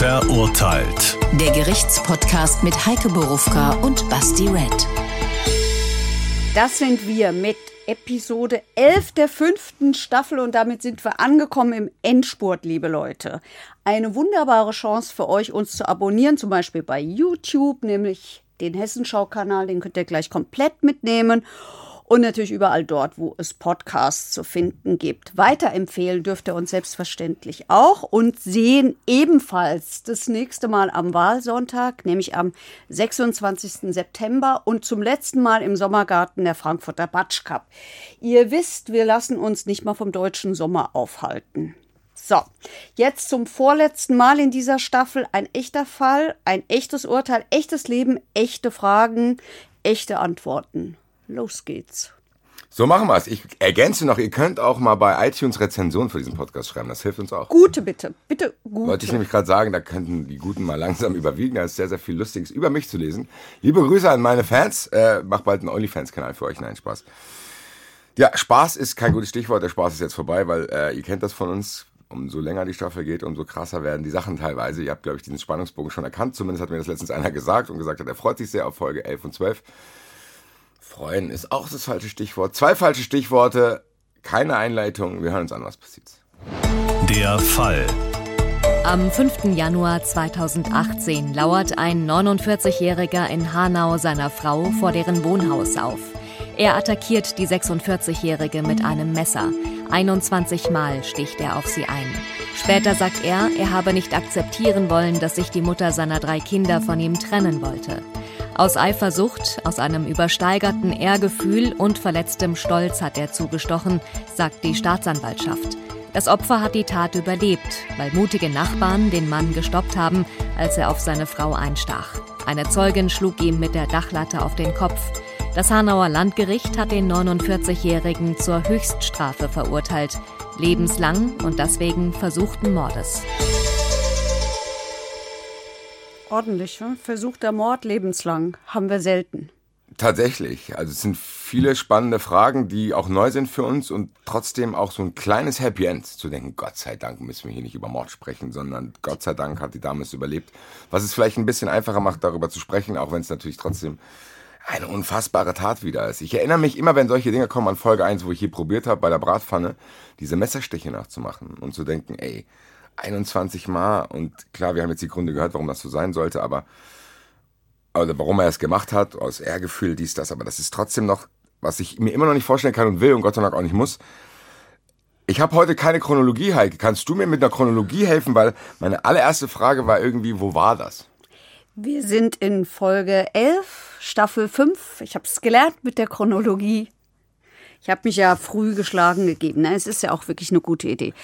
Verurteilt. Der Gerichtspodcast mit Heike Borufka und Basti Red. Das sind wir mit Episode 11 der fünften Staffel und damit sind wir angekommen im Endspurt, liebe Leute. Eine wunderbare Chance für euch, uns zu abonnieren, zum Beispiel bei YouTube, nämlich den Hessenschau-Kanal, den könnt ihr gleich komplett mitnehmen und natürlich überall dort, wo es Podcasts zu finden gibt. Weiterempfehlen dürft ihr uns selbstverständlich auch und sehen ebenfalls das nächste Mal am Wahlsonntag, nämlich am 26. September und zum letzten Mal im Sommergarten der Frankfurter Batsch Cup. Ihr wisst, wir lassen uns nicht mal vom deutschen Sommer aufhalten. So, jetzt zum vorletzten Mal in dieser Staffel ein echter Fall, ein echtes Urteil, echtes Leben, echte Fragen, echte Antworten. Los geht's. So machen wir es. Ich ergänze noch, ihr könnt auch mal bei iTunes Rezensionen für diesen Podcast schreiben. Das hilft uns auch. Gute bitte. Bitte gute. Wollte ich nämlich gerade sagen, da könnten die Guten mal langsam überwiegen. Da ist sehr, sehr viel Lustiges über mich zu lesen. Liebe Grüße an meine Fans. Äh, mach bald einen OnlyFans-Kanal für euch. Nein, Spaß. Ja, Spaß ist kein gutes Stichwort. Der Spaß ist jetzt vorbei, weil äh, ihr kennt das von uns. Umso länger die Staffel geht, umso krasser werden die Sachen teilweise. Ihr habt, glaube ich, diesen Spannungsbogen schon erkannt. Zumindest hat mir das letztens einer gesagt und gesagt hat, er freut sich sehr auf Folge 11 und 12. Freuen ist auch das falsche Stichwort. Zwei falsche Stichworte, keine Einleitung. Wir hören uns an, was passiert. Der Fall. Am 5. Januar 2018 lauert ein 49-Jähriger in Hanau seiner Frau vor deren Wohnhaus auf. Er attackiert die 46-Jährige mit einem Messer. 21 Mal sticht er auf sie ein. Später sagt er, er habe nicht akzeptieren wollen, dass sich die Mutter seiner drei Kinder von ihm trennen wollte. Aus Eifersucht, aus einem übersteigerten Ehrgefühl und verletztem Stolz hat er zugestochen, sagt die Staatsanwaltschaft. Das Opfer hat die Tat überlebt, weil mutige Nachbarn den Mann gestoppt haben, als er auf seine Frau einstach. Eine Zeugin schlug ihm mit der Dachlatte auf den Kopf. Das Hanauer Landgericht hat den 49-Jährigen zur Höchststrafe verurteilt, lebenslang und deswegen versuchten Mordes ordentlich. Ne? Versuchter Mord lebenslang haben wir selten. Tatsächlich. Also es sind viele spannende Fragen, die auch neu sind für uns und trotzdem auch so ein kleines Happy End zu denken, Gott sei Dank müssen wir hier nicht über Mord sprechen, sondern Gott sei Dank hat die Dame es überlebt. Was es vielleicht ein bisschen einfacher macht, darüber zu sprechen, auch wenn es natürlich trotzdem eine unfassbare Tat wieder ist. Ich erinnere mich immer, wenn solche Dinge kommen an Folge 1, wo ich hier probiert habe, bei der Bratpfanne, diese Messerstiche nachzumachen und zu denken, ey, 21 Mal und klar, wir haben jetzt die Gründe gehört, warum das so sein sollte, aber oder warum er es gemacht hat, aus Ehrgefühl, dies, das, aber das ist trotzdem noch, was ich mir immer noch nicht vorstellen kann und will und Gott sei Dank auch nicht muss. Ich habe heute keine Chronologie, Heike. Kannst du mir mit einer Chronologie helfen? Weil meine allererste Frage war irgendwie, wo war das? Wir sind in Folge 11, Staffel 5. Ich habe es gelernt mit der Chronologie. Ich habe mich ja früh geschlagen gegeben. Ne? Es ist ja auch wirklich eine gute Idee.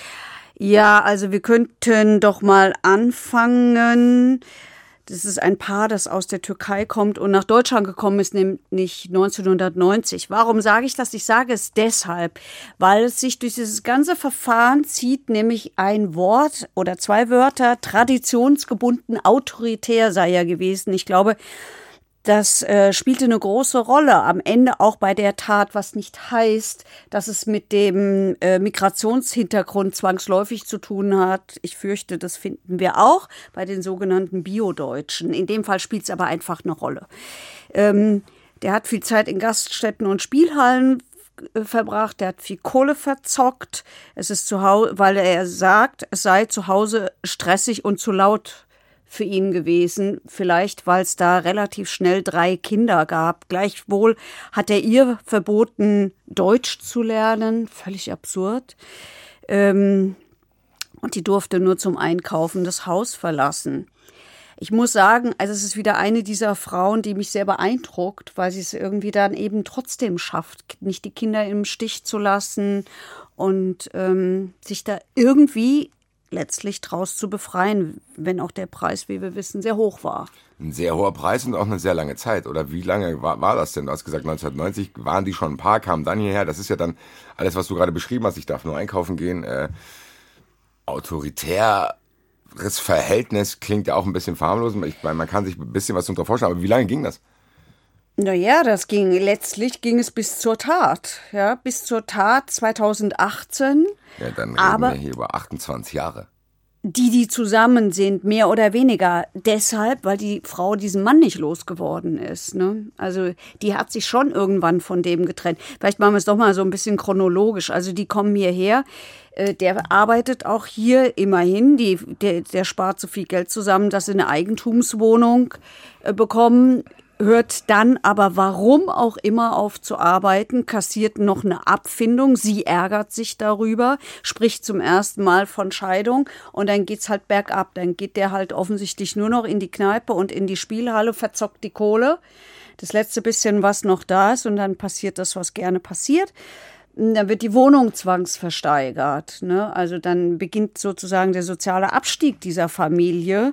Ja, also wir könnten doch mal anfangen. Das ist ein Paar, das aus der Türkei kommt und nach Deutschland gekommen ist, nämlich 1990. Warum sage ich das? Ich sage es deshalb, weil es sich durch dieses ganze Verfahren zieht, nämlich ein Wort oder zwei Wörter, traditionsgebunden, autoritär sei er gewesen. Ich glaube, das äh, spielte eine große Rolle am Ende auch bei der Tat, was nicht heißt, dass es mit dem äh, Migrationshintergrund zwangsläufig zu tun hat. Ich fürchte, das finden wir auch bei den sogenannten Biodeutschen. In dem Fall spielt es aber einfach eine Rolle. Ähm, der hat viel Zeit in Gaststätten und Spielhallen äh, verbracht, der hat viel Kohle verzockt. Es ist zu Hause, weil er sagt, es sei zu Hause stressig und zu laut für ihn gewesen, vielleicht weil es da relativ schnell drei Kinder gab. Gleichwohl hat er ihr verboten, Deutsch zu lernen, völlig absurd. Ähm, und die durfte nur zum Einkaufen das Haus verlassen. Ich muss sagen, also es ist wieder eine dieser Frauen, die mich sehr beeindruckt, weil sie es irgendwie dann eben trotzdem schafft, nicht die Kinder im Stich zu lassen und ähm, sich da irgendwie letztlich draus zu befreien, wenn auch der Preis, wie wir wissen, sehr hoch war. Ein sehr hoher Preis und auch eine sehr lange Zeit. Oder wie lange war, war das denn? Du hast gesagt, 1990 waren die schon ein paar, kamen dann hierher. Das ist ja dann alles, was du gerade beschrieben hast. Ich darf nur einkaufen gehen. Äh, autoritäres Verhältnis klingt ja auch ein bisschen verharmlos. Ich meine, man kann sich ein bisschen was darunter vorstellen. Aber wie lange ging das? Naja, das ging, letztlich ging es bis zur Tat, ja, bis zur Tat 2018. Ja, dann reden aber, wir hier über 28 Jahre. die, die zusammen sind, mehr oder weniger. Deshalb, weil die Frau diesen Mann nicht losgeworden ist. Ne? Also die hat sich schon irgendwann von dem getrennt. Vielleicht machen wir es doch mal so ein bisschen chronologisch. Also die kommen hierher. Äh, der arbeitet auch hier immerhin. Die, der, der spart so viel Geld zusammen, dass sie eine Eigentumswohnung äh, bekommen hört dann aber warum auch immer auf zu arbeiten, kassiert noch eine Abfindung, sie ärgert sich darüber, spricht zum ersten Mal von Scheidung und dann geht's halt bergab, dann geht der halt offensichtlich nur noch in die Kneipe und in die Spielhalle, verzockt die Kohle, das letzte bisschen, was noch da ist und dann passiert das, was gerne passiert. Dann wird die Wohnung zwangsversteigert. Ne? Also dann beginnt sozusagen der soziale Abstieg dieser Familie,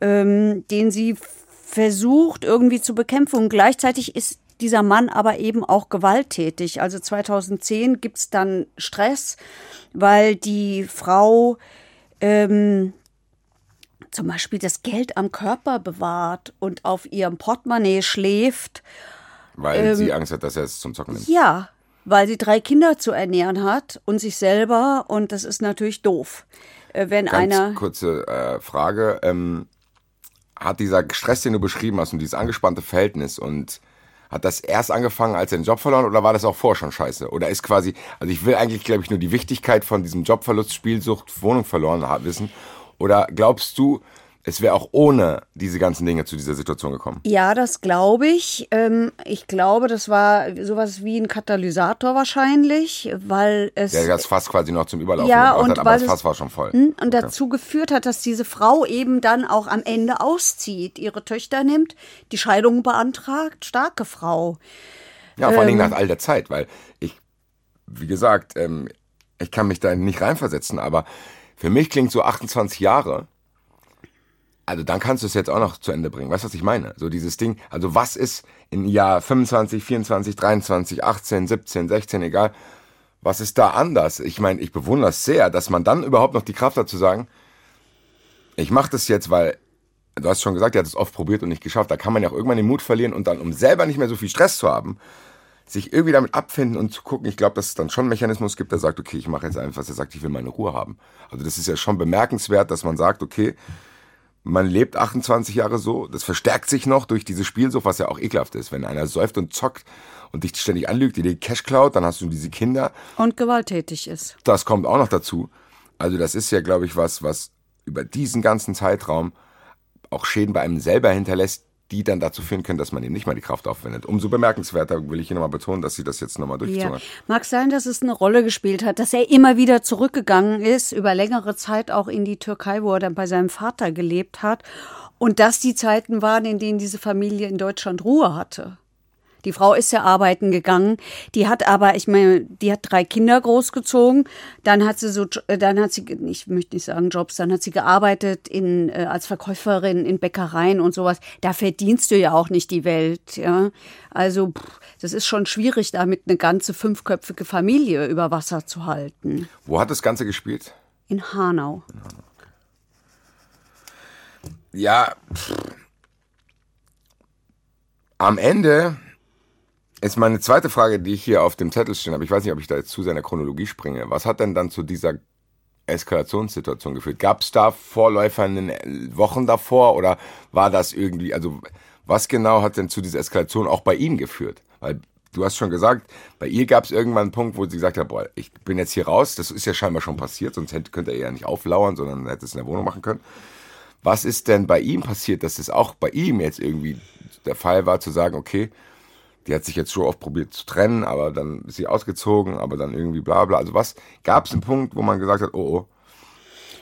ähm, den sie versucht irgendwie zu bekämpfen. Und gleichzeitig ist dieser Mann aber eben auch gewalttätig. Also 2010 gibt es dann Stress, weil die Frau ähm, zum Beispiel das Geld am Körper bewahrt und auf ihrem Portemonnaie schläft. Weil ähm, sie Angst hat, dass er es zum Zocken nimmt. Ja, weil sie drei Kinder zu ernähren hat und sich selber und das ist natürlich doof. Äh, wenn Ganz einer. Kurze äh, Frage. Ähm, hat dieser Stress, den du beschrieben hast und dieses angespannte Verhältnis und hat das erst angefangen, als er den Job verloren oder war das auch vorher schon scheiße? Oder ist quasi, also ich will eigentlich, glaube ich, nur die Wichtigkeit von diesem Jobverlust, Spielsucht, Wohnung verloren wissen. Oder glaubst du, es wäre auch ohne diese ganzen Dinge zu dieser Situation gekommen. Ja, das glaube ich. Ähm, ich glaube, das war sowas wie ein Katalysator wahrscheinlich, weil es. Der das Fass quasi noch zum Überlaufen ja, und hat, aber das Fass war schon voll. Hm, und okay. dazu geführt hat, dass diese Frau eben dann auch am Ende auszieht, ihre Töchter nimmt, die Scheidung beantragt. Starke Frau. Ja, vor allem ähm, nach all der Zeit, weil ich, wie gesagt, ähm, ich kann mich da nicht reinversetzen, aber für mich klingt so 28 Jahre also dann kannst du es jetzt auch noch zu Ende bringen. Weißt du, was ich meine? So dieses Ding, also was ist im Jahr 25, 24, 23, 18, 17, 16, egal, was ist da anders? Ich meine, ich bewundere es sehr, dass man dann überhaupt noch die Kraft hat zu sagen, ich mache das jetzt, weil du hast schon gesagt, er hat es oft probiert und nicht geschafft. Da kann man ja auch irgendwann den Mut verlieren und dann, um selber nicht mehr so viel Stress zu haben, sich irgendwie damit abfinden und zu gucken. Ich glaube, dass es dann schon einen Mechanismus gibt, der sagt, okay, ich mache jetzt einfach, was er sagt, ich will meine Ruhe haben. Also das ist ja schon bemerkenswert, dass man sagt, okay, man lebt 28 Jahre so, das verstärkt sich noch durch diese Spielsucht, was ja auch ekelhaft ist. Wenn einer säuft und zockt und dich ständig anlügt, dir den Cash klaut, dann hast du diese Kinder. Und gewalttätig ist. Das kommt auch noch dazu. Also das ist ja, glaube ich, was, was über diesen ganzen Zeitraum auch Schäden bei einem selber hinterlässt, die dann dazu führen können, dass man eben nicht mal die Kraft aufwendet. Umso bemerkenswerter will ich hier nochmal betonen, dass sie das jetzt nochmal durchgezogen ja. hat. Mag sein, dass es eine Rolle gespielt hat, dass er immer wieder zurückgegangen ist, über längere Zeit auch in die Türkei, wo er dann bei seinem Vater gelebt hat. Und dass die Zeiten waren, in denen diese Familie in Deutschland Ruhe hatte. Die Frau ist ja arbeiten gegangen. Die hat aber, ich meine, die hat drei Kinder großgezogen. Dann hat sie so, äh, dann hat sie, ich möchte nicht sagen Jobs, dann hat sie gearbeitet in, äh, als Verkäuferin in Bäckereien und sowas. Da verdienst du ja auch nicht die Welt, ja. Also, pff, das ist schon schwierig, damit eine ganze fünfköpfige Familie über Wasser zu halten. Wo hat das Ganze gespielt? In Hanau. Ja, pff. am Ende ist meine zweite Frage, die ich hier auf dem Zettel stehen habe. Ich weiß nicht, ob ich da jetzt zu seiner Chronologie springe. Was hat denn dann zu dieser Eskalationssituation geführt? Gab es da Vorläufer in den Wochen davor oder war das irgendwie, also was genau hat denn zu dieser Eskalation auch bei Ihnen geführt? Weil du hast schon gesagt, bei ihr gab es irgendwann einen Punkt, wo sie gesagt hat, boah, ich bin jetzt hier raus. Das ist ja scheinbar schon passiert, sonst hätte, könnte er ja nicht auflauern, sondern hätte es in der Wohnung machen können. Was ist denn bei ihm passiert, dass es auch bei ihm jetzt irgendwie der Fall war, zu sagen, okay, die hat sich jetzt schon oft probiert zu trennen, aber dann ist sie ausgezogen, aber dann irgendwie bla bla. Also was, gab es einen Punkt, wo man gesagt hat, oh oh.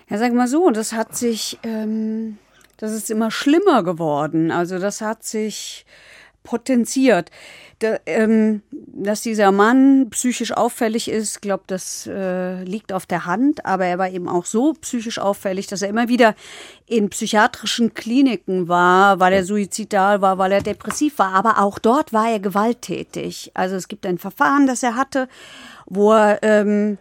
Ja, sag mal so, das hat sich, ähm, das ist immer schlimmer geworden. Also das hat sich potenziert. Da, ähm, dass dieser Mann psychisch auffällig ist, glaube das äh, liegt auf der Hand, aber er war eben auch so psychisch auffällig, dass er immer wieder in psychiatrischen Kliniken war, weil er suizidal war, weil er depressiv war, aber auch dort war er gewalttätig. Also es gibt ein Verfahren, das er hatte, wo er ähm,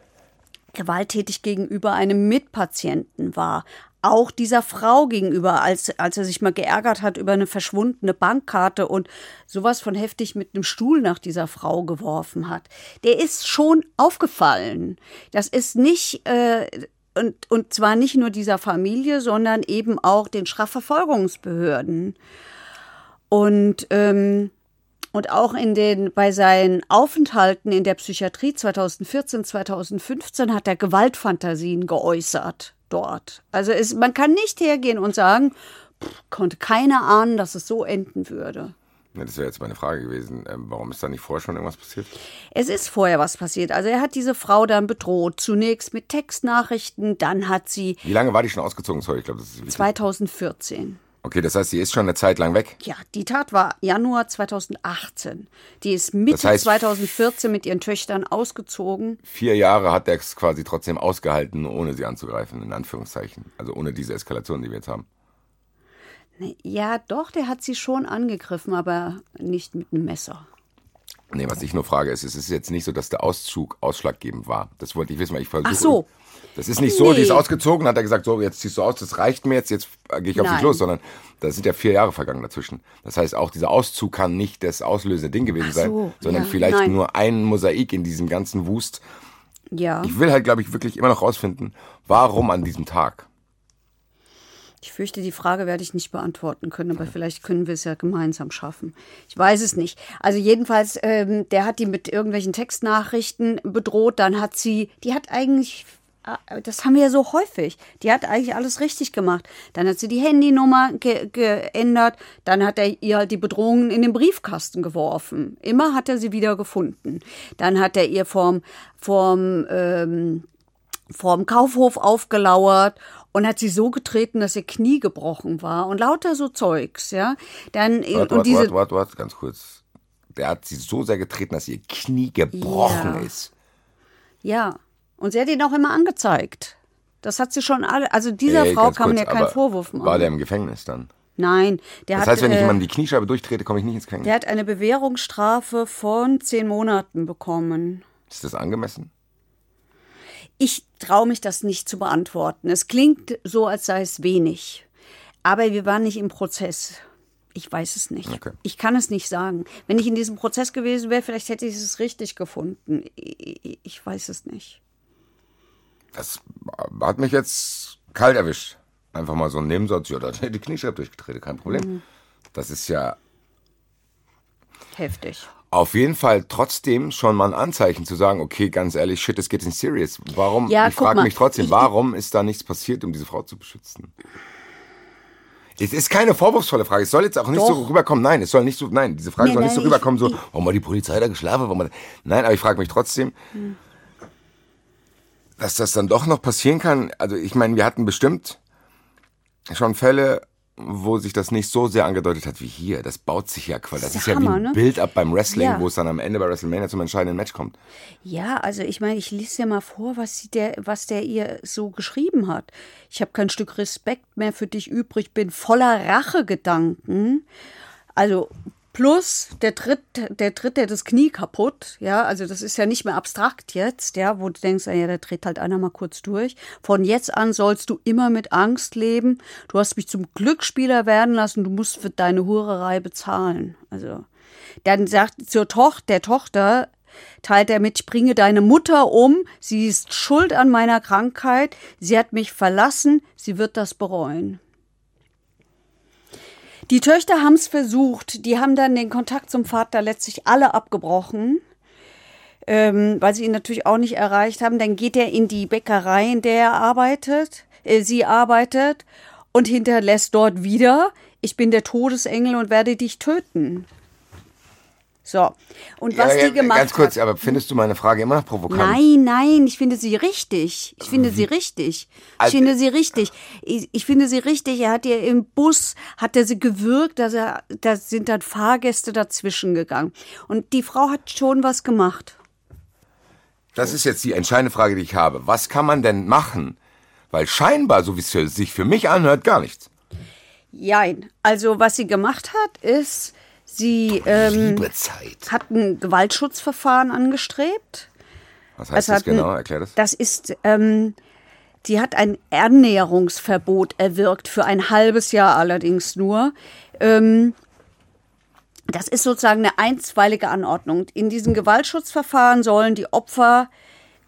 gewalttätig gegenüber einem Mitpatienten war auch dieser Frau gegenüber, als, als er sich mal geärgert hat über eine verschwundene Bankkarte und sowas von heftig mit einem Stuhl nach dieser Frau geworfen hat. Der ist schon aufgefallen. Das ist nicht, äh, und, und zwar nicht nur dieser Familie, sondern eben auch den Strafverfolgungsbehörden. Und, ähm, und auch in den, bei seinen Aufenthalten in der Psychiatrie 2014, 2015 hat er Gewaltfantasien geäußert dort. Also es, man kann nicht hergehen und sagen, pff, konnte keiner ahnen, dass es so enden würde. Ja, das wäre jetzt meine Frage gewesen. Ähm, warum ist da nicht vorher schon irgendwas passiert? Es ist vorher was passiert. Also er hat diese Frau dann bedroht. Zunächst mit Textnachrichten, dann hat sie. Wie lange war die schon ausgezogen? Sorry, ich glaube, das ist wichtig. 2014. Okay, das heißt, sie ist schon eine Zeit lang weg. Ja, die Tat war Januar 2018. Die ist Mitte Das heißt- 2014 mit ihren Töchtern ausgezogen. Vier Jahre hat er es quasi trotzdem ausgehalten, ohne sie anzugreifen, in Anführungszeichen. Also ohne diese Eskalation, die wir jetzt haben. Ja, doch, der hat sie schon angegriffen, aber nicht mit einem Messer. Nee, was ich nur frage, ist, es ist jetzt nicht so, dass der Auszug ausschlaggebend war. Das wollte ich wissen, weil ich versuche. Ach so. Das ist nicht so, die ist Nee. ausgezogen, hat er gesagt, so, jetzt ziehst du aus, das reicht mir jetzt, jetzt gehe ich auf dich Nein. los, sondern da sind ja vier Jahre vergangen dazwischen. Das heißt, auch dieser Auszug kann nicht das auslösende Ding gewesen so, sein, sondern ja, vielleicht nein. nur ein Mosaik in diesem ganzen Wust. Ja, Ich will halt, glaube ich, wirklich immer noch rausfinden, warum an diesem Tag. ich fürchte, die Frage werde ich nicht beantworten können, aber vielleicht können wir es ja gemeinsam schaffen. Ich weiß es nicht. Also jedenfalls, ähm, der hat die mit irgendwelchen Textnachrichten bedroht. Dann hat sie, die hat eigentlich, das haben wir ja so häufig, die hat eigentlich alles richtig gemacht. Dann hat sie die Handynummer ge geändert. Dann hat er ihr halt die Bedrohungen in den Briefkasten geworfen. Immer hat er sie wieder gefunden. Dann hat er ihr vorm, vorm ähm, vorm Kaufhof aufgelauert und hat sie so getreten, dass ihr Knie gebrochen war und lauter so Zeugs, ja. Dann Warte, und warte, diese warte, warte, warte, ganz kurz. Der hat sie so sehr getreten, dass ihr Knie gebrochen Ja. ist. ja und sie hat ihn auch immer angezeigt. Das hat sie schon alle, also dieser Ey, Frau kann man ja keinen Vorwurf machen. War der im Gefängnis dann? Nein, der Das hat heißt, wenn ich äh, jemandem die Kniescheibe durchtrete, komme ich nicht ins Gefängnis. der hat eine Bewährungsstrafe von zehn Monaten bekommen. Ist das angemessen? Ich traue mich das nicht zu beantworten. Es klingt so, als sei es wenig. Aber wir waren nicht im Prozess. Ich weiß es nicht. Okay. Ich kann es nicht sagen. Wenn ich in diesem Prozess gewesen wäre, vielleicht hätte ich es richtig gefunden. Ich weiß es nicht. Das hat mich jetzt kalt erwischt. Einfach mal so ein Nebensatz. Ja, da hat er die Kniescheibe durchgetreten, kein Problem. Mhm. Das ist ja Heftig. auf jeden Fall trotzdem schon mal ein Anzeichen zu sagen, okay, ganz ehrlich, shit, it's getting serious. Warum, Ja, ich frage mich trotzdem, warum ist da nichts passiert, um diese Frau zu beschützen? Es ist keine vorwurfsvolle Frage. Es soll jetzt auch nicht so Doch. rüberkommen. Nein, es soll nicht so, nein, diese Frage Nee, soll nicht so rüberkommen, so, warum hat die Polizei da geschlafen? Warum hat, nein, aber ich frage mich trotzdem, dass das dann doch noch passieren kann. Also, ich meine, wir hatten bestimmt schon Fälle, wo sich das nicht so sehr angedeutet hat wie hier. Das baut sich ja quasi. Das Das ist ja wie Hammer, ein ne? Bild ab beim Wrestling, Ja. wo es dann am Ende bei WrestleMania zum entscheidenden Match kommt. Ja, also ich meine, ich lese dir mal vor, was, der, was der ihr so geschrieben hat. Ich habe kein Stück Respekt mehr für dich übrig, bin voller Rachegedanken. Also plus der tritt, der tritt der das Knie kaputt. Ja, also das ist ja nicht mehr abstrakt jetzt, ja, wo du denkst, ja, der tritt halt einer mal kurz durch. Von jetzt an sollst du immer mit Angst leben. Du hast mich zum Glücksspieler werden lassen, du musst für deine Hurerei bezahlen. Also dann sagt zur Tochter, der Tochter teilt er mit, ich bringe deine Mutter um, sie ist schuld an meiner Krankheit, sie hat mich verlassen, sie wird das bereuen. Die Töchter haben es versucht, die haben dann den Kontakt zum Vater letztlich alle abgebrochen, ähm, weil sie ihn natürlich auch nicht erreicht haben. Dann geht er in die Bäckerei, in der er arbeitet, äh, sie arbeitet und hinterlässt dort wieder, ich bin der Todesengel und werde dich töten. So, und was ja, die gemacht Ganz kurz, hat. aber findest du meine Frage immer noch provokant? Nein, nein, ich finde sie richtig. Ich finde sie richtig. Ich Also- finde sie richtig. Ich, ich finde sie richtig. Er hat ihr im Bus, hat er sie gewürgt, dass er, da sind dann Fahrgäste dazwischen gegangen. Und die Frau hat schon was gemacht. Das ist jetzt die entscheidende Frage, die ich habe. Was kann man denn machen? Weil scheinbar, so wie es sich für mich anhört, gar nichts. Jein. Also, was sie gemacht hat, ist, sie ähm, hat ein Gewaltschutzverfahren angestrebt. Was heißt Es das genau? Erklär das. Das ist, ähm, sie hat ein Annäherungsverbot erwirkt, für ein halbes Jahr allerdings nur. Ähm, das ist sozusagen eine einstweilige Anordnung. In diesen Gewaltschutzverfahren sollen die Opfer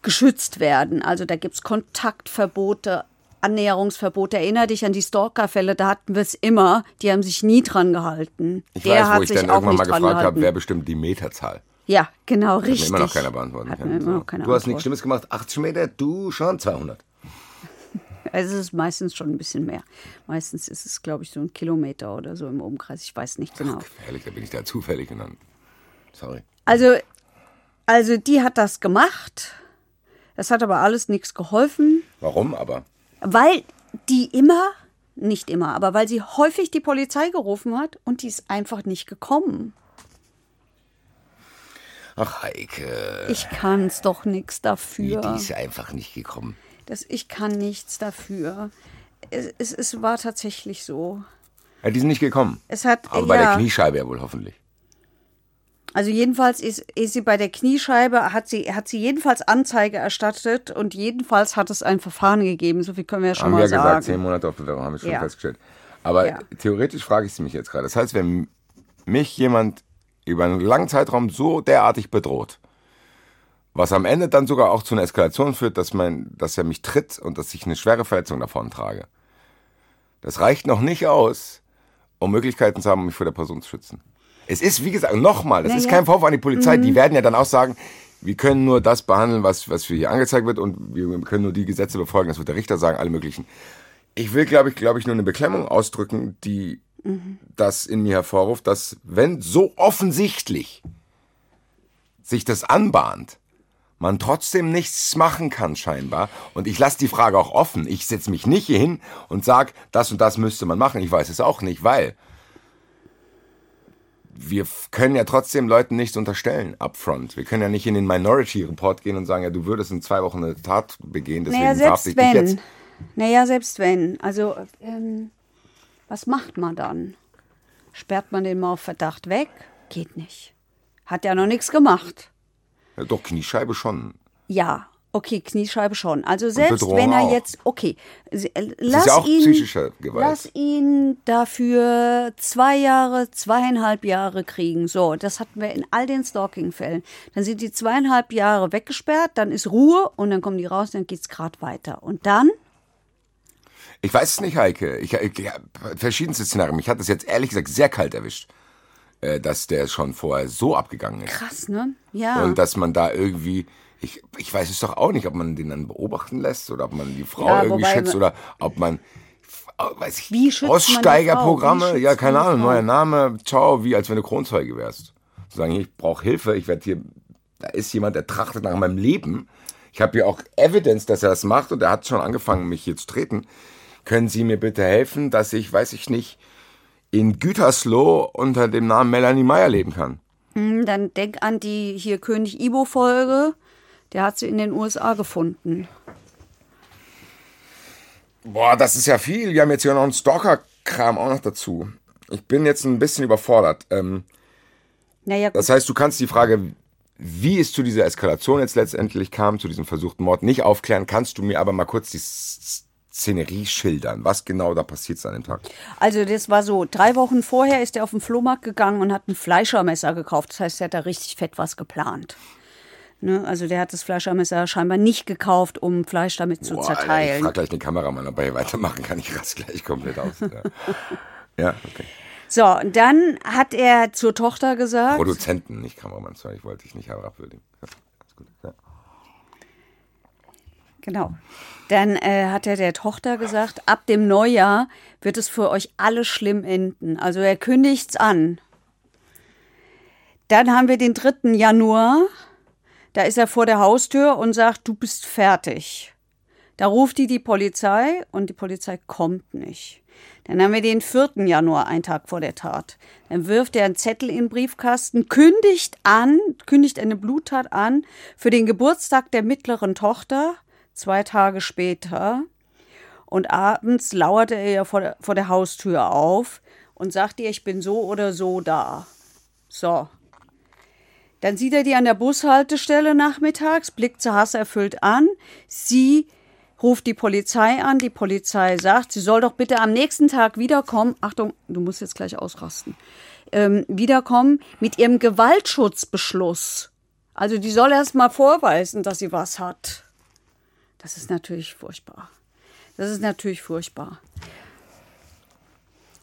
geschützt werden. Also da gibt es Kontaktverbote, Annäherungsverbote. Erinner dich an die Stalker-Fälle, da hatten wir es immer. Die haben sich nie dran gehalten. Ich Der weiß, hat wo ich sich dann irgendwann mal gefragt habe, wer bestimmt die Meterzahl. Ja, genau, Hat mir richtig. immer noch keiner beantworten Hat können. So. noch keiner du hast nichts. Schlimmes gemacht, 80 Meter, du schon 200. Also es ist meistens schon ein bisschen mehr. Meistens ist es, glaube ich, so ein Kilometer oder so im Umkreis. Ich weiß nicht genau. Gefährlich, da bin ich da zufällig genannt. Sorry. Also, also die hat das gemacht. Das hat aber alles nichts geholfen, Warum aber? Weil die immer, nicht immer, aber weil sie häufig die Polizei gerufen hat und die ist einfach nicht gekommen. Ach, Heike, Ich kann es doch nichts die, dafür. die ist einfach nicht gekommen. Das, ich kann nichts dafür. Es, es, es war tatsächlich so. Ja, die sind nicht gekommen. Es hat, Aber bei der ja. Kniescheibe ja wohl hoffentlich. Also jedenfalls ist, ist sie bei der Kniescheibe, hat sie, hat sie jedenfalls Anzeige erstattet und jedenfalls hat es ein Verfahren gegeben. So viel können wir ja schon Haben mal wir ja sagen. gesagt, zehn Monate auf Bewährung, haben wir schon Ja. festgestellt. Aber Ja. theoretisch frage ich sie mich jetzt gerade. Das heißt, wenn mich jemand über einen langen Zeitraum so derartig bedroht, was am Ende dann sogar auch zu einer Eskalation führt, dass, man, dass er mich tritt und dass ich eine schwere Verletzung davon trage. Das reicht noch nicht aus, um Möglichkeiten zu haben, um mich vor der Person zu schützen. Es ist, wie gesagt, nochmal, das ist Naja. kein Vorwurf an die Polizei. Mhm. Die werden ja dann auch sagen, wir können nur das behandeln, was, was für hier angezeigt wird und wir können nur die Gesetze befolgen. Das wird der Richter sagen, alle möglichen. Ich will, glaube ich, glaube ich, nur eine Beklemmung ausdrücken, die das in mir hervorruft, dass wenn so offensichtlich sich das anbahnt, man trotzdem nichts machen kann scheinbar. Und ich lasse die Frage auch offen. Ich setze mich nicht hier hin und sage, das und das müsste man machen. Ich weiß es auch nicht, weil wir können ja trotzdem Leuten nichts unterstellen upfront. Wir können ja nicht in den Minority Report gehen und sagen, ja, du würdest in zwei Wochen eine Tat begehen, deswegen Naja, selbst ich dich wenn. jetzt. Naja, selbst wenn. Also, ähm, was macht man dann? Sperrt man den mal auf Verdacht weg? Geht nicht. Hat ja noch nichts gemacht. Ja, doch, Kniescheibe schon. Ja, okay, Kniescheibe schon. Also selbst wenn er auch. jetzt, okay, äh, lass ja auch ihn, psychische Gewalt. lass ihn dafür zwei Jahre, zweieinhalb Jahre kriegen. So, das hatten wir in all den Stalking-Fällen. Dann sind die zweieinhalb Jahre weggesperrt, dann ist Ruhe und dann kommen die raus, dann geht's gerade weiter. Und dann? Ich weiß es nicht, Heike. Ich, ich, ja, verschiedenste Szenarien. Mich hat das jetzt ehrlich gesagt sehr kalt erwischt, äh, dass der schon vorher so abgegangen ist. Krass, ne? Ja. Und dass man da irgendwie, ich, ich weiß es doch auch nicht, ob man den dann beobachten lässt oder ob man die Frau Ja, irgendwie schützt oder ob man, äh, weiß ich, Wie? Aussteigerprogramme, ja, keine Ahnung, neuer Name, ciao, wie als wenn du Kronzeuge wärst. Zu sagen, ich brauche Hilfe, ich werde hier, da ist jemand, der trachtet nach meinem Leben. Ich habe hier auch Evidence, dass er das macht und er hat schon angefangen, mich hier zu treten. Können Sie mir bitte helfen, dass ich, weiß ich nicht, in Gütersloh unter dem Namen Melanie Meyer leben kann? Hm, Dann denk an die hier König Ibo-Folge. Der hat sie in den USA gefunden. Boah, das ist ja viel. Wir haben jetzt hier noch einen Stalker-Kram auch noch dazu. Ich bin jetzt ein bisschen überfordert. Ähm, Naja, das heißt, du kannst die Frage, wie es zu dieser Eskalation jetzt letztendlich kam, zu diesem versuchten Mord, nicht aufklären. Kannst du mir aber mal kurz die Szenerie schildern? Was genau da passiert ist an dem Tag? Also das war so, drei Wochen vorher ist er auf den Flohmarkt gegangen und hat ein Fleischermesser gekauft. Das heißt, er hat da richtig fett was geplant. Ne? Also der hat das Fleischermesser scheinbar nicht gekauft, um Fleisch damit zu Boah, Alter, ich zerteilen. frage gleich den Kameramann, ob er hier weitermachen kann. Ich raste gleich komplett aus. Ja, ja okay. So, und dann hat er zur Tochter gesagt, Produzenten, nicht Kameramann. Sorry, ich wollte dich nicht herabwürdigen. Ja, genau, dann äh, hat er der Tochter gesagt, ab dem Neujahr wird es für euch alle schlimm enden. Also er kündigt's an. Dann haben wir den 3. Januar. Da ist er vor der Haustür und sagt, du bist fertig. Da ruft die die Polizei und die Polizei kommt nicht. Dann haben wir den 4. Januar, einen Tag vor der Tat. Dann wirft er einen Zettel in den Briefkasten, kündigt an, kündigt eine Bluttat an für den Geburtstag der mittleren Tochter, zwei Tage später. Und abends lauerte er ihr vor der, vor der Haustür auf und sagt ihr, ich bin so oder so da. So, dann sieht er die an der Bushaltestelle nachmittags, blickt sie hasserfüllt an. Sie ruft die Polizei an. Die Polizei sagt, sie soll doch bitte am nächsten Tag wiederkommen. Achtung, du musst jetzt gleich ausrasten. Ähm, wiederkommen mit ihrem Gewaltschutzbeschluss. Also die soll erst mal vorweisen, dass sie was hat. Das ist natürlich furchtbar. Das ist natürlich furchtbar.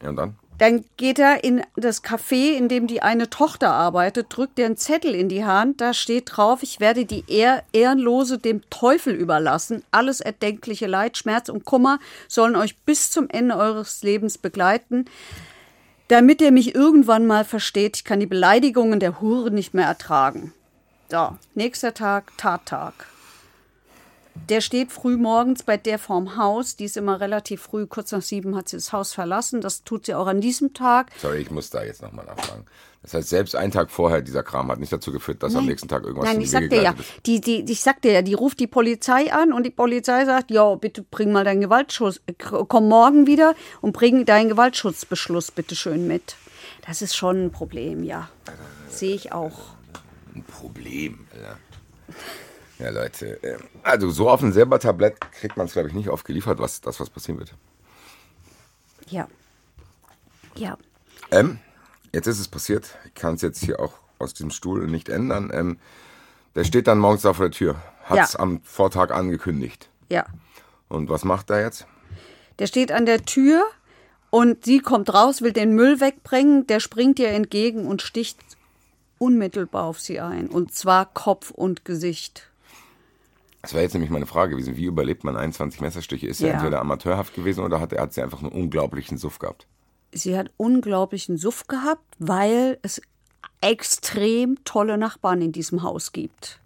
Ja, und dann? Dann geht er in das Café, in dem die eine Tochter arbeitet, drückt ihr einen Zettel in die Hand. Da steht drauf, ich werde die Ehr Ehrenlose dem Teufel überlassen. Alles erdenkliche Leid, Schmerz und Kummer sollen euch bis zum Ende eures Lebens begleiten. Damit ihr mich irgendwann mal versteht, ich kann die Beleidigungen der Hure nicht mehr ertragen. So, nächster Tag, Tattag. Der steht früh morgens bei der vorm Haus. Die ist immer relativ früh, kurz nach sieben hat sie das Haus verlassen. Das tut sie auch an diesem Tag. Sorry, ich muss da jetzt nochmal nachfragen. Das heißt, selbst einen Tag vorher, dieser Kram hat nicht dazu geführt, dass am nächsten Tag irgendwas Nein, in ich die sag Wege dir ja, ist. die, die, ich sag dir ja, die ruft die Polizei an und die Polizei sagt, ja, bitte bring mal deinen Gewaltschutz, äh, komm morgen wieder und bring deinen Gewaltschutzbeschluss bitte schön mit. Das ist schon ein Problem, ja. Sehe ich auch. Ein Problem. Ja, ja Leute. äh, Also so auf ein selber Tablett kriegt man es, glaube ich, nicht aufgeliefert, was das, was passieren wird. Ja. Ja. Ähm, jetzt ist es passiert. Ich kann es jetzt hier auch aus dem Stuhl nicht ändern. Ähm, der steht dann morgens da vor der Tür. Hat es Ja. am Vortag angekündigt. Ja. Und was macht er jetzt? Der steht an der Tür und sie kommt raus, will den Müll wegbringen. Der springt ihr entgegen und sticht unmittelbar auf sie ein. Und zwar Kopf und Gesicht. Das wäre jetzt nämlich meine Frage gewesen. Wie überlebt man 21 Messerstiche? Ist er Ja. entweder amateurhaft gewesen oder hat er, hat sie einfach einen unglaublichen Suff gehabt? Sie hat unglaublichen Suff gehabt, weil es extrem tolle Nachbarn in diesem Haus gibt.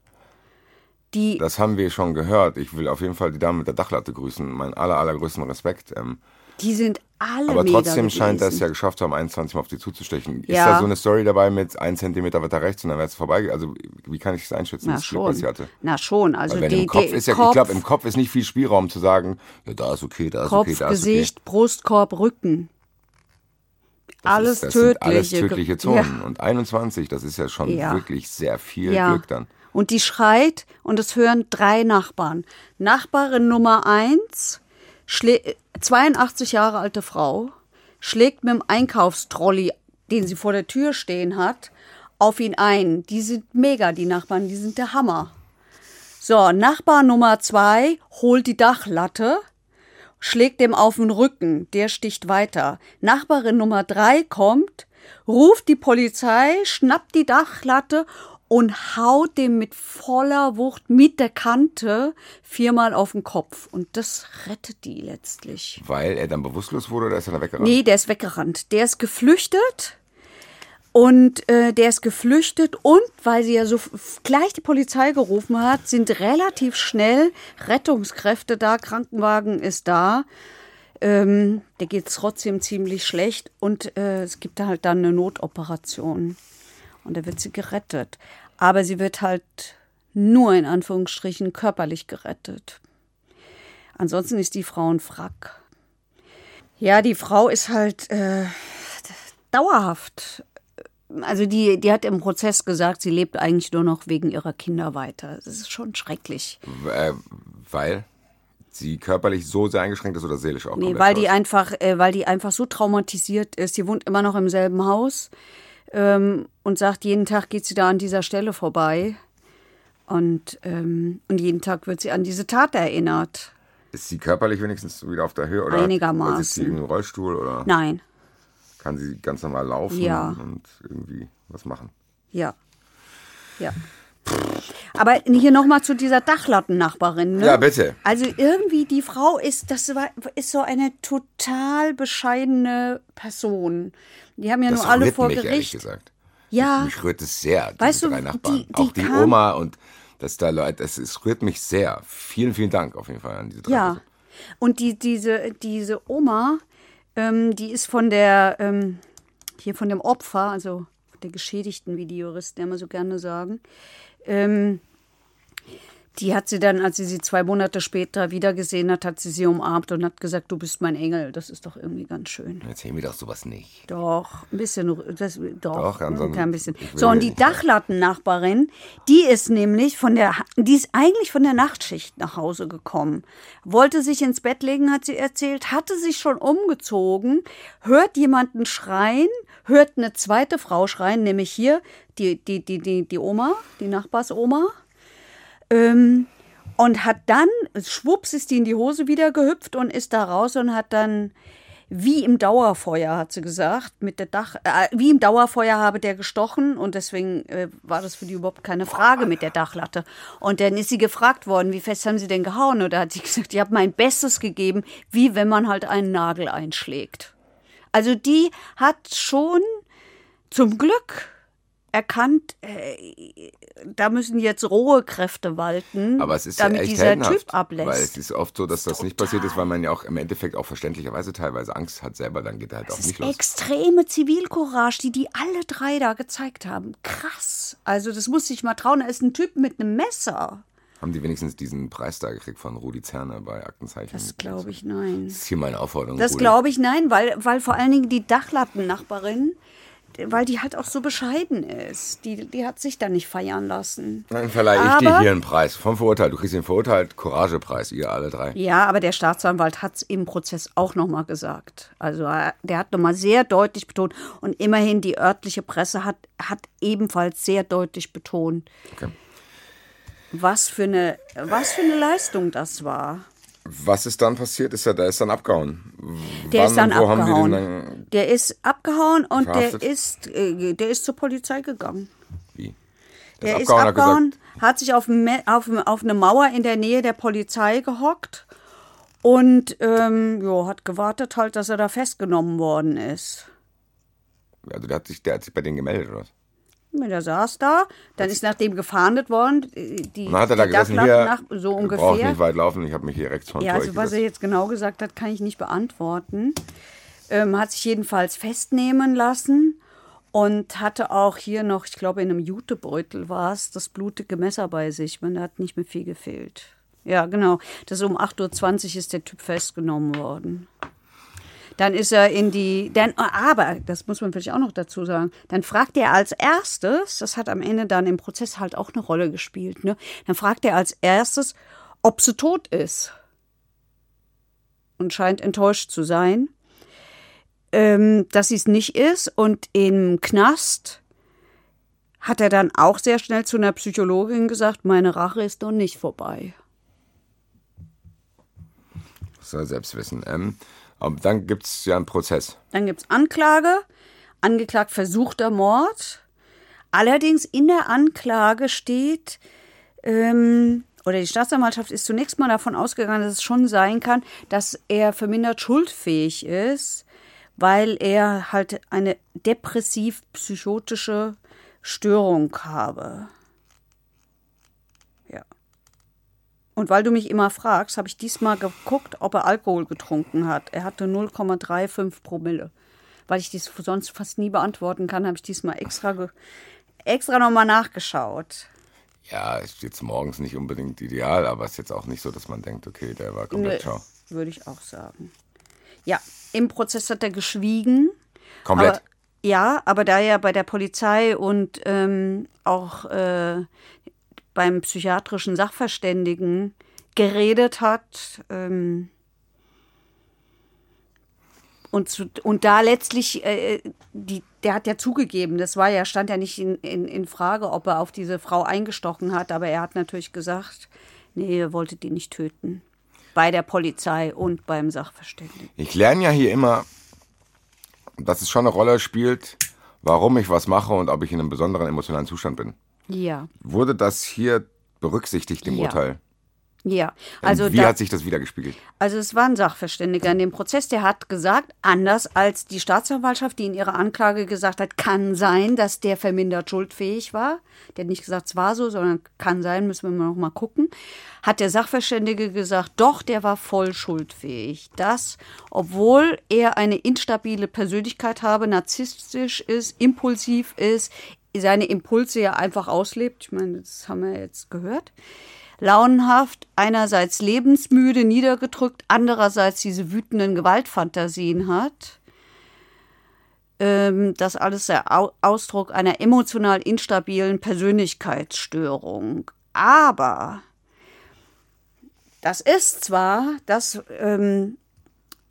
Die, Das haben wir schon gehört. Ich will auf jeden Fall die Dame mit der Dachlatte grüßen. Meinen aller, allergrößten Respekt. Ähm, die sind alle aber trotzdem scheint er es ja geschafft zu haben, 21 Mal auf die zuzustechen. Ist Ja. da so eine Story dabei mit 1 Zentimeter weiter rechts und dann wäre es vorbei? Also wie kann ich das einschätzen, Na das Glück, was schon. sie hatte? Na schon, also die, im Kopf die ist ja, Kopf, ich glaube, im Kopf ist nicht viel Spielraum zu sagen, ja, da ist okay, da ist Kopf, okay, da ist Gesicht, Brustkorb, Rücken. okay. Das alles ist, das sind alles tödliche tödliche Zonen. Und 21, das ist ja schon Ja. wirklich sehr viel Ja. Glück dann. Und die schreit und es hören drei Nachbarn. Nachbarin Nummer eins, 82 Jahre alte Frau, schlägt mit dem Einkaufstrolli, den sie vor der Tür stehen hat, auf ihn ein. Die sind mega, die Nachbarn, die sind der Hammer. So, Nachbar Nummer zwei holt die Dachlatte, schlägt dem auf den Rücken, der sticht weiter. Nachbarin Nummer drei kommt, ruft die Polizei, schnappt die Dachlatte und haut dem mit voller Wucht mit der Kante viermal auf den Kopf. Und das rettet die letztlich. Weil er dann bewusstlos wurde oder ist er dann weggerannt? Nee, der ist weggerannt. Der ist geflüchtet. Und äh, der ist geflüchtet und weil sie ja so gleich die Polizei gerufen hat, sind relativ schnell Rettungskräfte da, Krankenwagen ist da. Ähm, der geht trotzdem ziemlich schlecht und äh, es gibt da halt dann eine Notoperation. Und da wird sie gerettet. Aber sie wird halt nur in Anführungsstrichen körperlich gerettet. Ansonsten ist die Frau ein Frack. Ja, die Frau ist halt äh, dauerhaft. Also die, die hat im Prozess gesagt, sie lebt eigentlich nur noch wegen ihrer Kinder weiter. Das ist schon schrecklich. Äh, weil sie körperlich so sehr eingeschränkt ist oder seelisch auch Nee, weil die einfach, äh, weil die einfach so traumatisiert ist. Die wohnt immer noch im selben Haus ähm, und sagt, jeden Tag geht sie da an dieser Stelle vorbei. Und, ähm, und jeden Tag wird sie an diese Tat erinnert. Ist sie körperlich wenigstens wieder auf der Höhe? Oder Einigermaßen. Sitzt sie im Rollstuhl oder Nein, kann sie ganz normal laufen Ja. und irgendwie was machen? ja. Ja. Aber hier nochmal zu dieser Dachlattennachbarin. Ne? Ja, bitte. Also irgendwie die Frau ist, das war, ist so eine total bescheidene Person. Die haben ja Das nur alle vor mich, ehrlich Gericht. gesagt. Ja. Mich rührt es sehr, diese Weißt du, drei Nachbarn. die- die auch die kam- Oma und dass da Leute, es, es rührt mich sehr. Vielen, vielen Dank auf jeden Fall an diese drei. Ja. Personen. Und die, diese, diese Oma, ähm, die ist von der, ähm, hier von dem Opfer, also der Geschädigten, wie die Juristen immer so gerne sagen, ähm, die hat sie dann, als sie sie zwei Monate später wiedergesehen hat, hat sie sie umarmt und hat gesagt, du bist mein Engel. Das ist doch irgendwie ganz schön. Erzähl mir doch sowas nicht. Doch, ein bisschen, das, doch, Doch, ein bisschen. So, und die. Dachlattennachbarin, die ist nämlich von der, die ist eigentlich von der Nachtschicht nach Hause gekommen. Wollte sich ins Bett legen, hat sie erzählt, hatte sich schon umgezogen, hört jemanden schreien, hört eine zweite Frau schreien, nämlich hier die, die, die, die, die Oma, die Nachbarsoma. Ähm, Und hat dann, schwupps, ist die in die Hose wieder gehüpft und ist da raus und hat dann wie im Dauerfeuer, hat sie gesagt, mit der Dach, äh, wie im Dauerfeuer habe der gestochen und deswegen äh, war das für die überhaupt keine Frage mit der Dachlatte. Und dann ist sie gefragt worden, wie fest haben sie denn gehauen? Und da hat sie gesagt, ich habe mein Bestes gegeben, wie wenn man halt einen Nagel einschlägt. Also die hat schon zum Glück erkannt, äh, da müssen jetzt rohe Kräfte walten, Aber es ist damit ja dieser Typ ablässt. Weil es ist oft so, dass das nicht passiert ist, weil man ja auch im Endeffekt auch verständlicherweise teilweise Angst hat selber, dann geht er halt auch Das nicht ist los. extreme Zivilcourage, die die alle drei da gezeigt haben. Krass. Also das muss ich mal trauen. Da ist ein Typ mit einem Messer. Haben die wenigstens diesen Preis da gekriegt von Rudi Zerner bei Aktenzeichen? Das glaube ich nein. Das ist hier meine Aufforderung. Das glaube ich nein, weil, weil vor allen Dingen die Dachlattennachbarin, weil die halt auch so bescheiden ist. Die, die hat sich da nicht feiern lassen. Dann verleihe ich dir hier einen Preis vom Verurteilt. Du kriegst den Verurteilt Couragepreis, ihr alle drei. Ja, aber der Staatsanwalt hat es im Prozess auch nochmal gesagt. Also er- der hat nochmal sehr deutlich betont und immerhin die örtliche Presse hat, hat ebenfalls sehr deutlich betont, Okay. was für, eine, was für eine Leistung das war. Was ist dann passiert? Ist er, der ist dann abgehauen. Der Wann ist dann abgehauen. dann der ist abgehauen und der ist, äh, der ist zur Polizei gegangen. wie? Der ist abgehauen, hat abgehauen, gesagt, hat sich auf, auf, auf eine Mauer in der Nähe der Polizei gehockt und ähm, jo, hat gewartet halt, dass er da festgenommen worden ist. also der hat, sich, der hat sich bei denen gemeldet, oder was? Der saß da, dann ist nach dem gefahndet worden. Die, Und dann hat er da die gesessen, hier, nach, so ungefähr. nicht weit laufen, ich habe mich hier rechts von Ja, also was er jetzt genau gesagt hat, kann ich nicht beantworten. Ähm, hat sich jedenfalls festnehmen lassen und hatte auch hier noch, ich glaube in einem Jutebeutel war es, das blutige Messer bei sich. Man hat nicht mehr viel gefehlt. Ja, genau. Das ist um 8.20 Uhr ist der Typ festgenommen worden. Dann ist er in die, dann, aber, das muss man vielleicht auch noch dazu sagen, dann fragt er als erstes, das hat am Ende dann im Prozess halt auch eine Rolle gespielt, ne? Dann fragt er als erstes, ob sie tot ist. Und scheint enttäuscht zu sein, ähm, dass sie es nicht ist. Und im Knast hat er dann auch sehr schnell zu einer Psychologin gesagt, meine Rache ist noch nicht vorbei. Das soll selbst wissen. Ähm, aber dann gibt es ja einen Prozess. Dann gibt es Anklage, angeklagt versuchter Mord. Allerdings in der Anklage steht, ähm, oder die Staatsanwaltschaft ist zunächst mal davon ausgegangen, dass es schon sein kann, dass er vermindert schuldfähig ist, weil er halt eine depressiv-psychotische Störung habe. Ja. Und weil du mich immer fragst, habe ich diesmal geguckt, ob er Alkohol getrunken hat. Er hatte 0,35 Promille. Weil ich dies sonst fast nie beantworten kann, habe ich diesmal extra, extra nochmal nachgeschaut. Ja, ist jetzt morgens nicht unbedingt ideal, aber ist jetzt auch nicht so, dass man denkt, okay, der war komplett schau. Würde ich auch sagen. Ja, im Prozess hat er geschwiegen. Komplett. Aber, ja, aber da er bei der Polizei und ähm, auch äh, beim psychiatrischen Sachverständigen geredet hat ähm, und, zu, und da letztlich, äh, die, der hat ja zugegeben, das war ja, stand ja nicht in, in, in Frage, ob er auf diese Frau eingestochen hat, aber er hat natürlich gesagt, nee, er wollte die nicht töten. Bei der Polizei und beim Sachverständigen. Ich lerne ja hier immer, dass es schon eine Rolle spielt, warum ich was mache und ob ich in einem besonderen emotionalen Zustand bin. Ja, Wurde das hier berücksichtigt im Ja. Urteil? ja. Also Wie da, hat sich das wiedergespiegelt? Also es war ein Sachverständiger in dem Prozess, der hat gesagt, anders als die Staatsanwaltschaft, die in ihrer Anklage gesagt hat, kann sein, dass der vermindert schuldfähig war. Der hat nicht gesagt, es war so, sondern kann sein, müssen wir noch mal gucken. Hat der Sachverständige gesagt, doch, der war voll schuldfähig. Das, obwohl er eine instabile Persönlichkeit habe, narzisstisch ist, impulsiv ist, seine Impulse ja einfach auslebt. Ich meine, das haben wir jetzt gehört launenhaft, einerseits lebensmüde, niedergedrückt, andererseits diese wütenden Gewaltfantasien hat. Ähm, das alles der Au Ausdruck einer emotional instabilen Persönlichkeitsstörung. Aber das ist zwar das, ähm,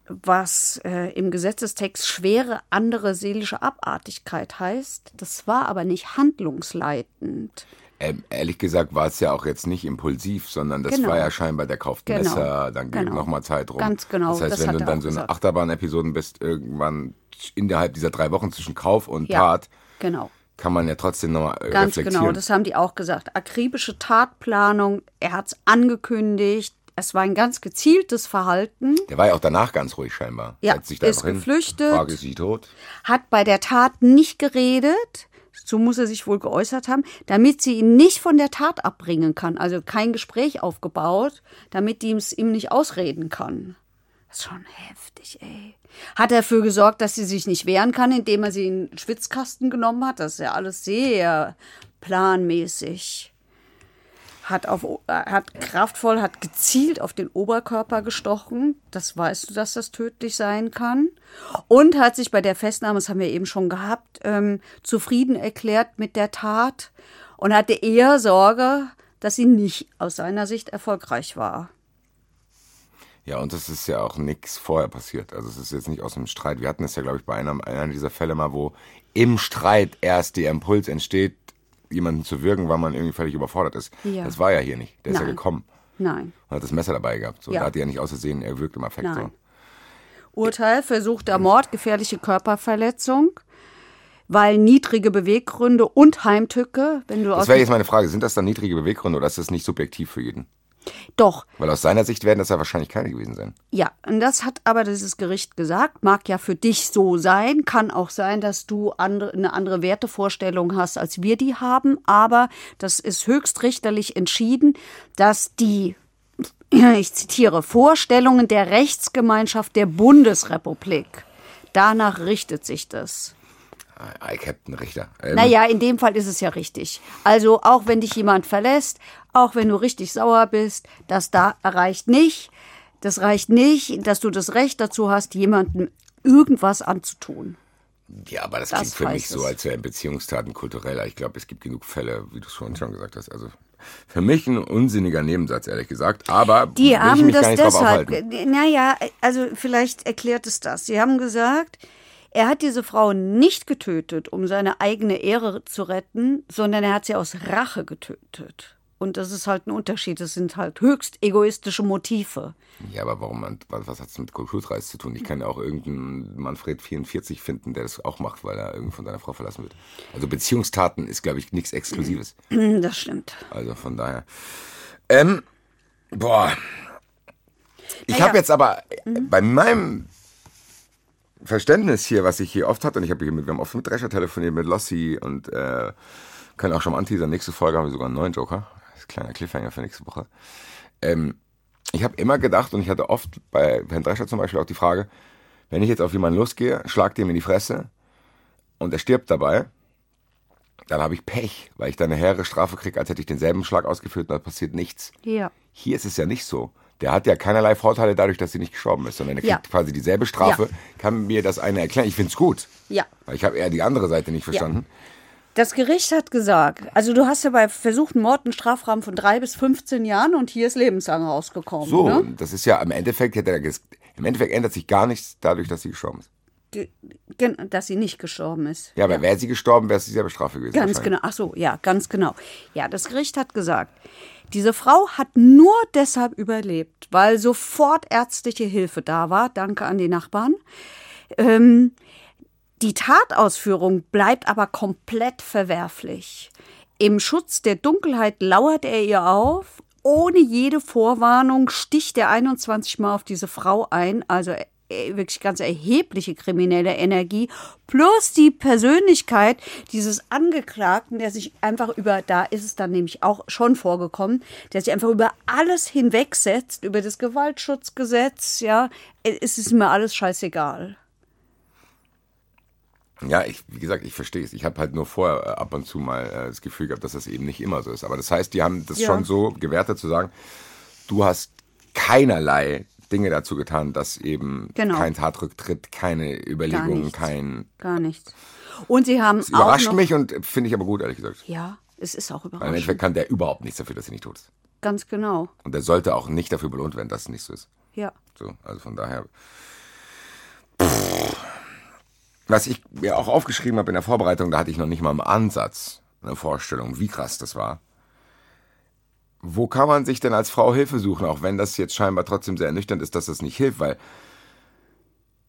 was äh, im Gesetzestext schwere andere seelische Abartigkeit heißt, das war aber nicht handlungsleitend. Ähm, ehrlich gesagt war es ja auch jetzt nicht impulsiv, sondern das Genau. war ja scheinbar der kauft Genau. Messer, dann geht Genau. nochmal Zeit rum. Ganz genau, Das heißt, das wenn du dann so eine gesagt. Achterbahn-Episoden bist, irgendwann innerhalb dieser drei Wochen zwischen Kauf und Ja, Tat, genau. kann man ja trotzdem nochmal äh, Ganz reflektieren. genau, das haben die auch gesagt. Akribische Tatplanung, er hat es angekündigt. Es war ein ganz gezieltes Verhalten. der war ja auch danach ganz ruhig scheinbar. Ja, Setzt sich da ist hin, geflüchtet. Frage, ist sie tot? hat bei der Tat nicht geredet, so muss er sich wohl geäußert haben, damit sie ihn nicht von der Tat abbringen kann. Also kein Gespräch aufgebaut, damit die es ihm nicht ausreden kann. Das ist schon heftig, ey. Hat er dafür gesorgt, dass sie sich nicht wehren kann, indem er sie in den Schwitzkasten genommen hat? Das ist ja alles sehr planmäßig. Hat, auf, äh, hat kraftvoll, hat gezielt auf den Oberkörper gestochen. Das weißt du, dass das tödlich sein kann. Und hat sich bei der Festnahme, das haben wir eben schon gehabt, ähm, zufrieden erklärt mit der Tat und hatte eher Sorge, dass sie nicht aus seiner Sicht erfolgreich war. Ja, und das ist ja auch nichts vorher passiert. Also es ist jetzt nicht aus einem Streit. Wir hatten es ja, glaube ich, bei einem, einer dieser Fälle mal, wo im Streit erst der Impuls entsteht, jemanden zu wirken, weil man irgendwie völlig überfordert ist. Ja. Das war ja hier nicht. Der ist ja Nein. gekommen Nein. und hat das Messer dabei gehabt. So, Ja. Da hat er ja nicht außersehen, er wirkt im Affekt. So. Nein. Urteil versuchter Mord, gefährliche Körperverletzung, weil niedrige Beweggründe und Heimtücke, wenn du Das aus wäre jetzt meine Frage. Sind das dann niedrige Beweggründe oder ist das nicht subjektiv für jeden? Doch Weil aus seiner Sicht werden das ja wahrscheinlich keine gewesen sein. Ja, und das hat aber dieses Gericht gesagt, mag ja für dich so sein, kann auch sein, dass du andere, eine andere Wertevorstellung hast, als wir die haben, aber das ist höchstrichterlich entschieden, dass die, ich zitiere, Vorstellungen der Rechtsgemeinschaft der Bundesrepublik, danach richtet sich das. Captain Richter. Ähm, Naja, in dem Fall ist es ja richtig. Also auch wenn dich jemand verlässt, auch wenn du richtig sauer bist, das da reicht nicht. Das reicht nicht, dass du das Recht dazu hast, jemandem irgendwas anzutun. Ja, aber das, Das klingt für mich heißt so, es. als wären Beziehungstaten kultureller. Ich glaube, es gibt genug Fälle, wie du es schon, schon gesagt hast. Also für mich ein unsinniger Nebensatz, ehrlich gesagt. Aber Die ich haben mich das gar nicht drauf deshalb. Naja, also vielleicht erklärt es das. Sie haben gesagt, er hat diese Frau nicht getötet, um seine eigene Ehre zu retten, sondern er hat sie aus Rache getötet. Und das ist halt ein Unterschied. Das sind halt höchst egoistische Motive. Ja, aber warum man, was, hat es mit Kulturreis zu tun? Ich kann ja auch irgendeinen Manfred 44 finden, der das auch macht, weil er irgendwie von seiner Frau verlassen wird. Also Beziehungstaten ist, glaube ich, nichts Exklusives. Das stimmt. Also von daher. Ähm, boah. Ich Naja. habe jetzt aber bei meinem Verständnis hier, was ich hier oft hatte, und ich habe hier mit, wir haben oft mit Drescher telefoniert, mit Lossi und äh, können auch schon mal anteasern. Nächste Folge haben wir sogar einen neuen Joker. Das ist ein kleiner Cliffhanger für nächste Woche. Ähm, ich habe immer gedacht, und ich hatte oft bei Herrn Drescher zum Beispiel auch die Frage, wenn ich jetzt auf jemanden losgehe, schlag dem in die Fresse und er stirbt dabei, dann habe ich Pech, weil ich dann eine höhere Strafe kriege, als hätte ich denselben Schlag ausgeführt und da passiert nichts. Ja. Hier ist es ja nicht so. Der hat ja keinerlei Vorteile dadurch, dass sie nicht gestorben ist, sondern er kriegt Ja. quasi dieselbe Strafe. Ja. Kann mir das eine erklären? Ich finde es gut. Ja. Weil ich habe eher die andere Seite nicht verstanden. Das Gericht hat gesagt, also du hast ja bei versuchten Mord einen Strafrahmen von drei bis 15 Jahren und hier ist lebenslang rausgekommen. So, Ne? das ist ja im Endeffekt, hätte er im Endeffekt ändert sich gar nichts dadurch, dass sie gestorben ist. Dass sie nicht gestorben ist. Ja, aber wäre sie gestorben, wäre es dieselbe Strafe gewesen. Ganz genau. Ach so, ja, ganz genau. Ja, das Gericht hat gesagt, diese Frau hat nur deshalb überlebt, weil sofort ärztliche Hilfe da war. Danke an die Nachbarn. Ähm, die Tatausführung bleibt aber komplett verwerflich. Im Schutz der Dunkelheit lauert er ihr auf. Ohne jede Vorwarnung sticht er 21 Mal auf diese Frau ein. Also wirklich ganz erhebliche kriminelle Energie. Plus die Persönlichkeit dieses Angeklagten, der sich einfach über, da ist es dann nämlich auch schon vorgekommen, der sich einfach über alles hinwegsetzt, über das Gewaltschutzgesetz, ja. Es ist mir alles scheißegal. Ja, ich, wie gesagt, ich verstehe es. Ich habe halt nur vorher äh, ab und zu mal äh, das Gefühl gehabt, dass das eben nicht immer so ist. Aber das heißt, die haben das Ja. schon so gewertet zu sagen, du hast keinerlei Dinge dazu getan, dass eben Genau. kein Tatrücktritt, keine Überlegungen, kein. Gar nichts. Und sie haben auch überrascht mich und finde ich aber gut, ehrlich gesagt. Ja, es ist auch Weil im überraschend. Endeffekt kann der überhaupt nichts dafür, dass sie nicht tot ist. Ganz genau. Und der sollte auch nicht dafür belohnt werden, dass es nicht so ist. Ja. So, also von daher. Was ich mir auch aufgeschrieben habe in der Vorbereitung, da hatte ich noch nicht mal im Ansatz eine Vorstellung, wie krass das war. Wo kann man sich denn als Frau Hilfe suchen, auch wenn das jetzt scheinbar trotzdem sehr ernüchternd ist, dass das nicht hilft, weil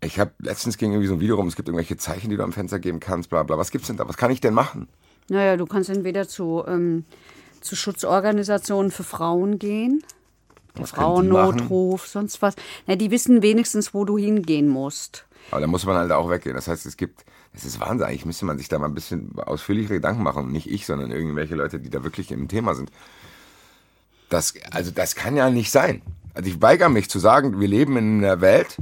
ich habe letztens ging irgendwie so ein Video rum, es gibt irgendwelche Zeichen, die du am Fenster geben kannst, bla bla. Was gibt's denn da? Was kann ich denn machen? Naja, du kannst entweder zu, ähm, zu Schutzorganisationen für Frauen gehen, der Was Frauennotruf, sonst was. Na, die wissen wenigstens, wo du hingehen musst. Aber da muss man halt auch weggehen. Das heißt, es gibt, es ist Wahnsinn. Eigentlich müsste man sich da mal ein bisschen ausführlichere Gedanken machen. Nicht ich, sondern irgendwelche Leute, die da wirklich im Thema sind. Das, also das kann ja nicht sein. Also ich weigere mich zu sagen, wir leben in einer Welt,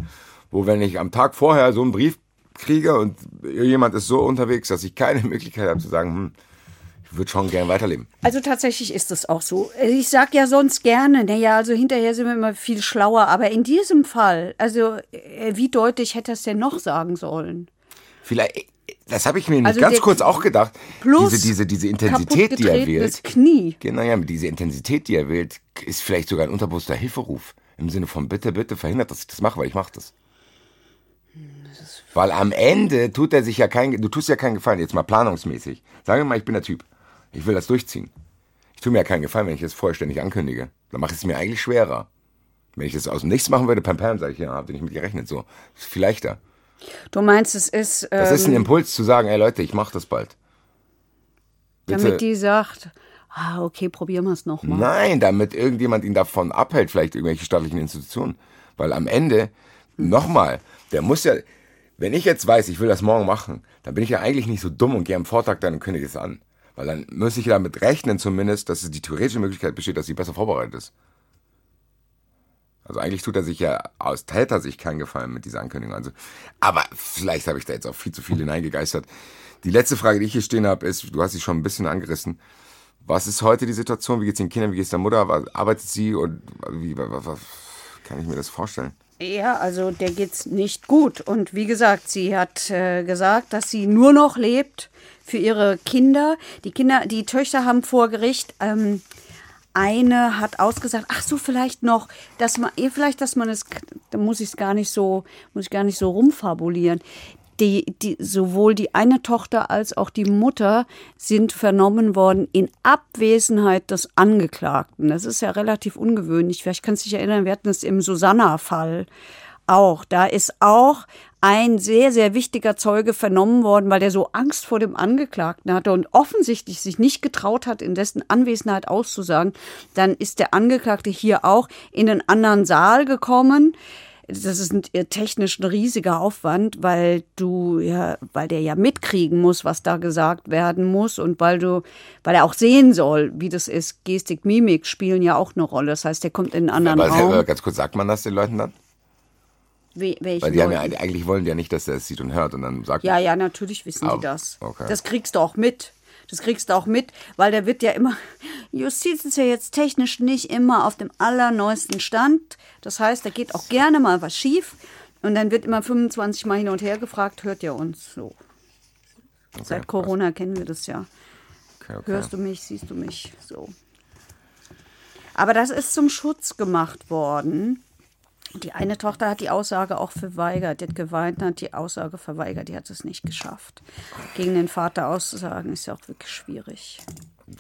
wo wenn ich am Tag vorher so einen Brief kriege und jemand ist so unterwegs, dass ich keine Möglichkeit habe zu sagen, hm, ich würde schon gern weiterleben. Also tatsächlich ist es auch so. Ich sag ja sonst gerne, naja, also hinterher sind wir immer viel schlauer, aber in diesem Fall, also äh, wie deutlich hätte er es denn noch sagen sollen? Vielleicht, das habe ich mir Also ganz kurz auch gedacht. Plus diese, diese, diese Intensität, die er wählt. Knie. Genau, ja, mit dieser Intensität, die er wählt, ist vielleicht sogar ein unterbewusster Hilferuf. Im Sinne von bitte, bitte verhindert, dass ich das mache, weil ich mache das. Weil am Ende tut er sich ja kein, du tust ja keinen Gefallen, jetzt mal planungsmäßig. Sagen wir mal, ich bin der Typ. Ich will das durchziehen. Ich tue mir ja keinen Gefallen, wenn ich das vorher ständig ankündige. Dann mache ich es mir eigentlich schwerer. Wenn ich das aus dem Nichts machen würde, pam pam, sage ich, ja, habt ihr nicht mit gerechnet, so. ist viel leichter. Du meinst, es ist, Das ist ein ähm, Impuls zu sagen, ey Leute, ich mache das bald. Bitte. damit die sagt, ah, okay, probieren wir es nochmal. Nein, damit irgendjemand ihn davon abhält, vielleicht irgendwelche staatlichen Institutionen. Weil am Ende, nochmal, der muss ja, wenn ich jetzt weiß, ich will das morgen machen, dann bin ich ja eigentlich nicht so dumm und gehe am Vortag dann und kündige es an. Weil dann muss ich damit rechnen zumindest, dass es die theoretische Möglichkeit besteht, dass sie besser vorbereitet ist. Also eigentlich tut er sich ja aus Tätersicht keinen Gefallen mit dieser Ankündigung. Also, aber vielleicht habe ich da jetzt auch viel zu viel hineingegeistert. Die letzte Frage, die ich hier stehen habe, ist, du hast sie schon ein bisschen angerissen. Was ist heute die Situation? Wie geht's den Kindern? Wie geht's der Mutter? Was, arbeitet sie? Und wie was, was, kann ich mir das vorstellen? Ja, also der geht's nicht gut. Und wie gesagt, sie hat äh, gesagt, dass sie nur noch lebt für ihre Kinder. Die Kinder, die Töchter haben vor Gericht. Ähm, eine hat ausgesagt, ach so, vielleicht noch, dass man, eh, vielleicht, dass man es, da muss ich es gar nicht so, muss ich gar nicht so rumfabulieren. Die, die, sowohl die eine Tochter als auch die Mutter sind vernommen worden in Abwesenheit des Angeklagten. Das ist ja relativ ungewöhnlich. Vielleicht kannst du dich erinnern, wir hatten es im Susanna-Fall auch. Da ist auch ein sehr, sehr wichtiger Zeuge vernommen worden, weil der so Angst vor dem Angeklagten hatte und offensichtlich sich nicht getraut hat, in dessen Anwesenheit auszusagen. Dann ist der Angeklagte hier auch in einen anderen Saal gekommen. Das ist ein, äh, technisch ein riesiger Aufwand, weil du ja, weil der ja mitkriegen muss, was da gesagt werden muss und weil du, weil er auch sehen soll, wie das ist. Gestik, Mimik spielen ja auch eine Rolle. Das heißt, der kommt in einen anderen Aber Raum. äh, ganz kurz, sagt man das den Leuten dann? We Weil die ja, eigentlich wollen die ja nicht, dass er es sieht und hört und dann sagt Ja, ja, natürlich wissen Ah, die das. okay. Das kriegst du auch mit. Das kriegst du auch mit, weil der wird ja immer. Justiz ist ja jetzt technisch nicht immer auf dem allerneuesten Stand. Das heißt, da geht auch gerne mal was schief. Und dann wird immer 25 Mal hin und her gefragt, hört ihr uns? So. Seit Corona kennen wir das ja. okay, okay. Hörst du mich, siehst du mich? So. Aber das ist zum Schutz gemacht worden. Die eine Tochter hat die Aussage auch verweigert. Die hat geweint, hat die Aussage verweigert. Die hat es nicht geschafft. Gegen den Vater auszusagen, ist ja auch wirklich schwierig.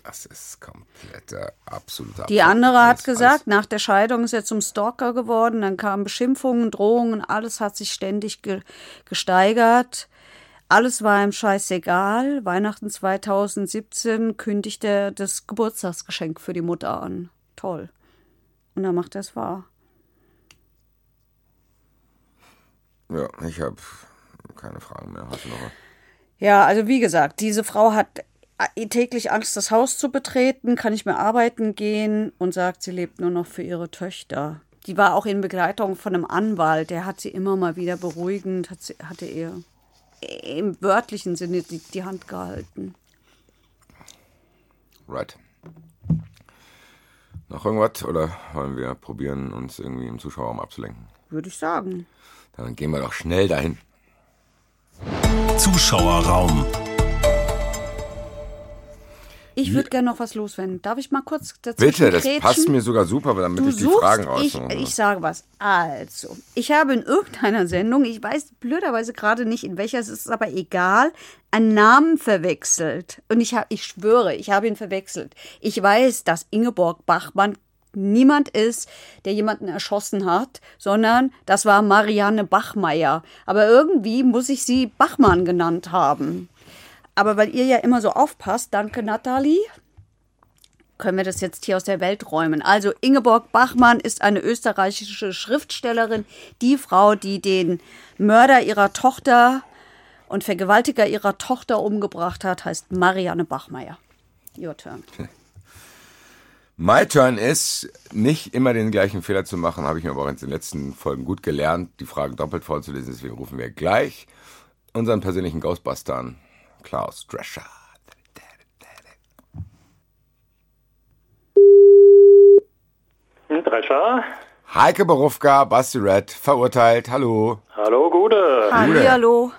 Das ist kompletter, absoluter Die andere Alles, hat gesagt, nach der Scheidung ist er zum Stalker geworden. Dann kamen Beschimpfungen, Drohungen, alles hat sich ständig ge gesteigert. Alles war ihm scheißegal. Weihnachten 2017 kündigt er das Geburtstagsgeschenk für die Mutter an. Toll. Und dann macht er es wahr. alles. Ja, ich habe keine Fragen mehr. Hast du noch was? Ja, also wie gesagt, diese Frau hat äh, täglich Angst, das Haus zu betreten, kann nicht mehr arbeiten gehen und sagt, sie lebt nur noch für ihre Töchter. Die war auch in Begleitung von einem Anwalt, der hat sie immer mal wieder beruhigend, hat sie, hatte ihr im wörtlichen Sinne die, die Hand gehalten. Right. Noch irgendwas oder wollen wir probieren, uns irgendwie im Zuschauerraum abzulenken? Würde ich sagen. Dann gehen wir doch schnell dahin. Ich würde gerne noch was loswerden. Darf ich mal kurz dazu Bitte, das passt mir sogar super, damit du ich die suchst, Fragen ich, raussuche. ich sage was. Also, ich habe in irgendeiner Sendung, ich weiß blöderweise gerade nicht in welcher, es ist aber egal, einen Namen verwechselt. Und ich, hab, ich schwöre, ich habe ihn verwechselt. Ich weiß, dass Ingeborg Bachmann niemand ist, der jemanden erschossen hat, sondern das war Marianne Bachmeier. Aber irgendwie muss ich sie Bachmann genannt haben. Aber weil ihr ja immer so aufpasst, danke Nathalie, können wir das jetzt hier aus der Welt räumen. Also Ingeborg Bachmann ist eine österreichische Schriftstellerin, die Frau, die den Mörder ihrer Tochter und Vergewaltiger ihrer Tochter umgebracht hat, heißt Marianne Bachmeier. Your turn. My turn ist, nicht immer den gleichen Fehler zu machen, habe ich mir aber auch in den letzten Folgen gut gelernt, die Fragen doppelt vorzulesen. Deswegen rufen wir gleich unseren persönlichen Ghostbuster an, Klaus Drescher. Drescher. Heike Berufka, Basti Red, verurteilt. Hallo. Hallo, Gude. Hallo.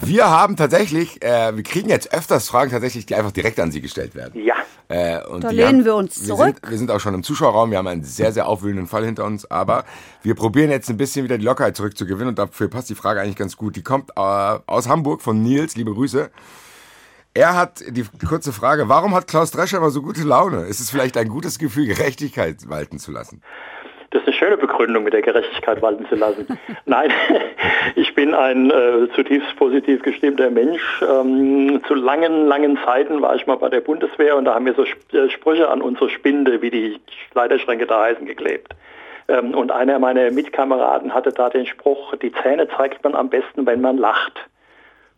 Wir haben tatsächlich, äh, wir kriegen jetzt öfters Fragen tatsächlich, die einfach direkt an Sie gestellt werden. Ja. Äh, und Da lehnen haben- wir uns Wir zurück. sind, wir sind auch schon im Zuschauerraum, wir haben einen sehr, sehr aufwühlenden Fall hinter uns, aber wir probieren jetzt ein bisschen wieder die Lockerheit zurückzugewinnen und dafür passt die Frage eigentlich ganz gut. Die kommt äh, aus Hamburg von Nils, liebe Grüße. Er hat die kurze Frage, warum hat Klaus Drescher immer so gute Laune? Ist es vielleicht ein gutes Gefühl, Gerechtigkeit walten zu lassen? Das ist eine schöne Begründung, mit der Gerechtigkeit walten zu lassen. Nein, ich bin ein äh, zutiefst positiv gestimmter Mensch. Ähm, zu langen, langen Zeiten war ich mal bei der Bundeswehr und da haben wir so äh, Sprüche an unsere Spinde, wie die Kleiderschränke da heißen, geklebt. Ähm, und einer meiner Mitkameraden hatte da den Spruch, die Zähne zeigt man am besten, wenn man lacht.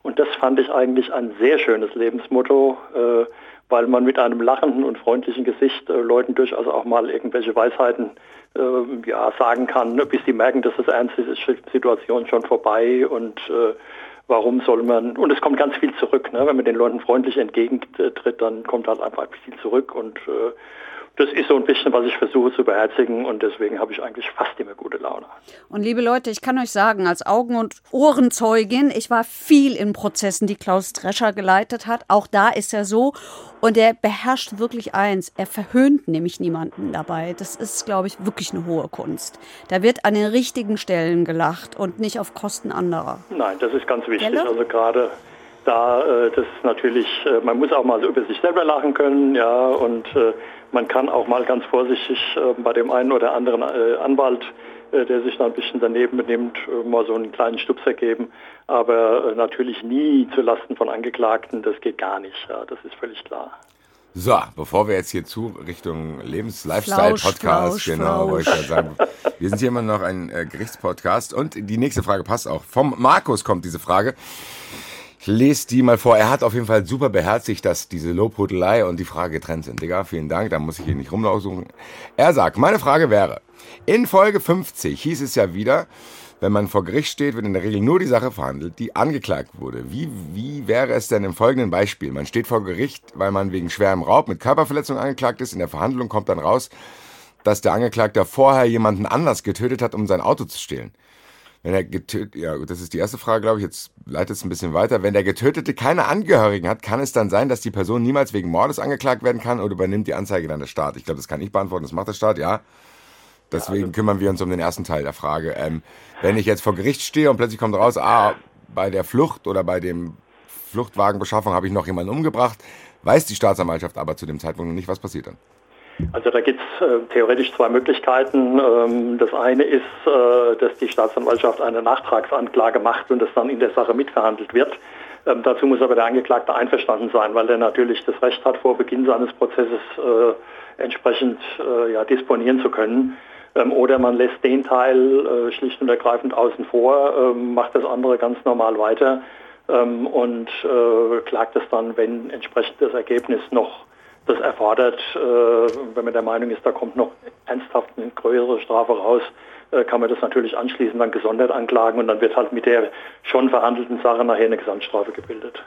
Und das fand ich eigentlich ein sehr schönes Lebensmotto, äh, weil man mit einem lachenden und freundlichen Gesicht äh, Leuten durchaus auch mal irgendwelche Weisheiten äh, ja, sagen kann, ne, bis sie merken, dass das ernst ist, ist die Situation schon vorbei und äh, warum soll man, und es kommt ganz viel zurück, ne? wenn man den Leuten freundlich entgegentritt, dann kommt halt einfach viel zurück und äh, das ist so ein bisschen, was ich versuche zu beherzigen und deswegen habe ich eigentlich fast immer gute Laune. Und liebe Leute, ich kann euch sagen, als Augen- und Ohrenzeugin, ich war viel in Prozessen, die Klaus Drescher geleitet hat. Auch da ist er so. Und er beherrscht wirklich eins. Er verhöhnt nämlich niemanden dabei. Das ist, glaube ich, wirklich eine hohe Kunst. Da wird an den richtigen Stellen gelacht und nicht auf Kosten anderer. Nein, das ist ganz wichtig. Gelle? Also gerade da, äh, das ist natürlich, äh, man muss auch mal so über sich selber lachen können, ja, und äh, man kann auch mal ganz vorsichtig äh, bei dem einen oder anderen äh, Anwalt, äh, der sich da ein bisschen daneben benimmt, äh, mal so einen kleinen Stupser geben. Aber äh, natürlich nie zu Lasten von Angeklagten, das geht gar nicht, ja, das ist völlig klar. So, bevor wir jetzt hier zu Richtung Lebens-Lifestyle-Podcast, genau, wollte ich gerade sagen. Wir sind hier immer noch ein äh, Gerichtspodcast und die nächste Frage passt auch. Vom Markus kommt diese Frage. Lese die mal vor. Er hat auf jeden Fall super beherzigt, dass diese Lobhudelei und die Frage getrennt sind. Digga, vielen Dank, da muss ich hier nicht rumlaufen. Er sagt, meine Frage wäre, in Folge 50 hieß es ja wieder, wenn man vor Gericht steht, wird in der Regel nur die Sache verhandelt, die angeklagt wurde. Wie, wie wäre es denn im folgenden Beispiel? Man steht vor Gericht, weil man wegen schwerem Raub mit Körperverletzung angeklagt ist. In der Verhandlung kommt dann raus, dass der Angeklagte vorher jemanden anders getötet hat, um sein Auto zu stehlen. Wenn er getötet, ja, das ist die erste Frage, glaube ich. Jetzt leitet es ein bisschen weiter. Wenn der Getötete keine Angehörigen hat, kann es dann sein, dass die Person niemals wegen Mordes angeklagt werden kann oder übernimmt die Anzeige dann der Staat? Ich glaube, das kann ich beantworten. Das macht der Staat, ja. Deswegen kümmern wir uns um den ersten Teil der Frage. Ähm, wenn ich jetzt vor Gericht stehe und plötzlich kommt raus, ah, bei der Flucht oder bei dem Fluchtwagenbeschaffung habe ich noch jemanden umgebracht, weiß die Staatsanwaltschaft aber zu dem Zeitpunkt noch nicht, was passiert dann. Also da gibt es äh, theoretisch zwei Möglichkeiten. Ähm, das eine ist, äh, dass die Staatsanwaltschaft eine Nachtragsanklage macht und das dann in der Sache mitverhandelt wird. Ähm, dazu muss aber der Angeklagte einverstanden sein, weil er natürlich das Recht hat, vor Beginn seines Prozesses äh, entsprechend äh, ja, disponieren zu können. Ähm, oder man lässt den Teil äh, schlicht und ergreifend außen vor, ähm, macht das andere ganz normal weiter ähm, und äh, klagt es dann, wenn entsprechend das Ergebnis noch das erfordert, äh, wenn man der Meinung ist, da kommt noch ernsthaft eine größere Strafe raus, äh, kann man das natürlich anschließend dann gesondert anklagen und dann wird halt mit der schon verhandelten Sache nachher eine Gesamtstrafe gebildet.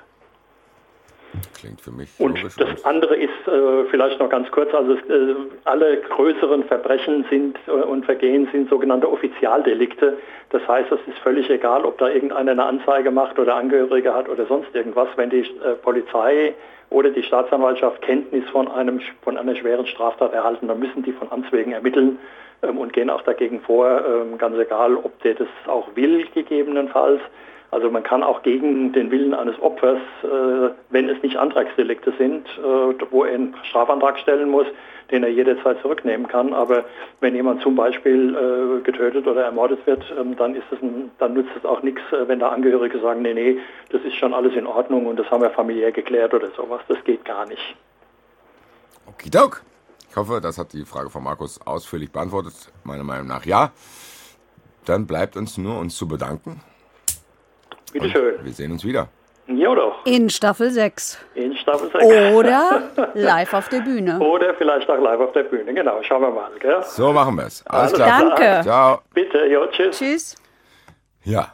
Klingt für mich Und logisch. das andere ist äh, vielleicht noch ganz kurz, also äh, alle größeren Verbrechen sind äh, und Vergehen sind sogenannte Offizialdelikte. Das heißt, es ist völlig egal, ob da irgendeiner eine Anzeige macht oder Angehörige hat oder sonst irgendwas. Wenn die äh, Polizei oder die Staatsanwaltschaft Kenntnis von, einem, von einer schweren Straftat erhalten, dann müssen die von Amts wegen ermitteln ähm, und gehen auch dagegen vor, ähm, ganz egal, ob der das auch will gegebenenfalls. Also man kann auch gegen den Willen eines Opfers, äh, wenn es nicht Antragsdelikte sind, äh, wo er einen Strafantrag stellen muss, den er jederzeit zurücknehmen kann. Aber wenn jemand zum Beispiel äh, getötet oder ermordet wird, ähm, dann, ist es ein, dann nützt es auch nichts, wenn da Angehörige sagen, nee, nee, das ist schon alles in Ordnung und das haben wir familiär geklärt oder sowas. Das geht gar nicht. Okidok. Ich hoffe, das hat die Frage von Markus ausführlich beantwortet. Meiner Meinung nach ja. Dann bleibt uns nur uns zu bedanken. Bitte schön. Wir sehen uns wieder. Ja doch. In Staffel 6. In Staffel 6. Oder live auf der Bühne. Oder vielleicht auch live auf der Bühne. Genau, schauen wir mal. Gell? So machen wir es. Alles Alles klar. klar. Danke. Ciao. Bitte, ja, tschüss. Tschüss. Ja,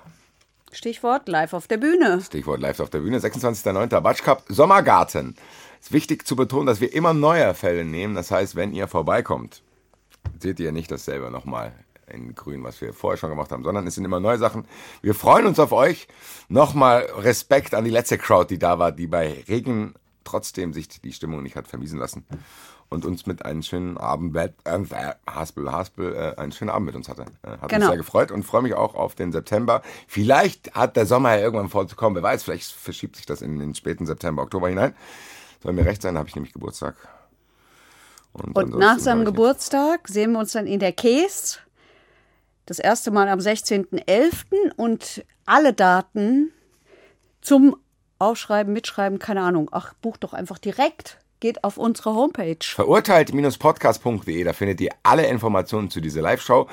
Stichwort live auf der Bühne. Stichwort live auf der Bühne. 26.09. Batsch Cup Sommergarten. Es ist wichtig zu betonen, dass wir immer neue Fälle nehmen. Das heißt, wenn ihr vorbeikommt, seht ihr nicht dasselbe nochmal in grün, was wir vorher schon gemacht haben, sondern es sind immer neue Sachen. Wir freuen uns auf euch. Nochmal Respekt an die letzte Crowd, die da war, die bei Regen trotzdem sich die Stimmung nicht hat vermiesen lassen und uns mit einem schönen Abend, äh, Haspel, Haspel, äh, einen schönen Abend mit uns hatte. Äh, hat Genau. mich sehr gefreut und freue mich auch auf den September. Vielleicht hat der Sommer ja irgendwann vorzukommen, wer weiß, vielleicht verschiebt sich das in den späten September, Oktober hinein. Soll mir recht sein, habe ich nämlich Geburtstag. Und ansonsten nach seinem. Geburtstag sehen wir uns dann in der Käse. Das erste Mal am 16.11. und alle Daten zum Aufschreiben, Mitschreiben, keine Ahnung. Ach, bucht doch einfach direkt. Geht auf unsere Homepage. Verurteilt-podcast.de, da findet ihr alle Informationen zu dieser Live-Show.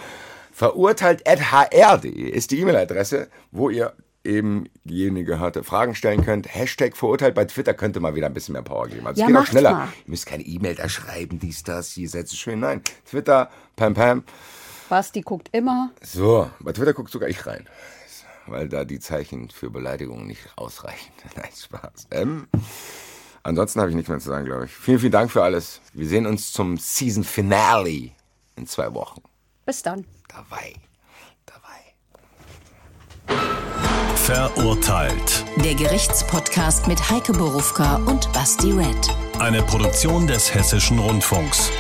Verurteilt.hr.de ist die E-Mail-Adresse, wo ihr eben jene gehörte Fragen stellen könnt. Hashtag verurteilt bei Twitter könnte mal wieder ein bisschen mehr Power geben. Also Ja, es geht auch schneller. mal. Ihr müsst keine E-Mail da schreiben, dies, das, hier setzt schön. Nein, Twitter, Pam Pam. Basti guckt immer. So, bei Twitter guckt sogar ich rein. Weil da die Zeichen für Beleidigungen nicht ausreichen. Nein, Spaß. Ähm, ansonsten habe ich nichts mehr zu sagen, glaube ich. Vielen, vielen Dank für alles. Wir sehen uns zum Season Finale in zwei Wochen. Bis dann. Dabei. Dabei. Verurteilt. Der Gerichtspodcast mit Heike Borufka und Basti Red. Eine Produktion des Hessischen Rundfunks.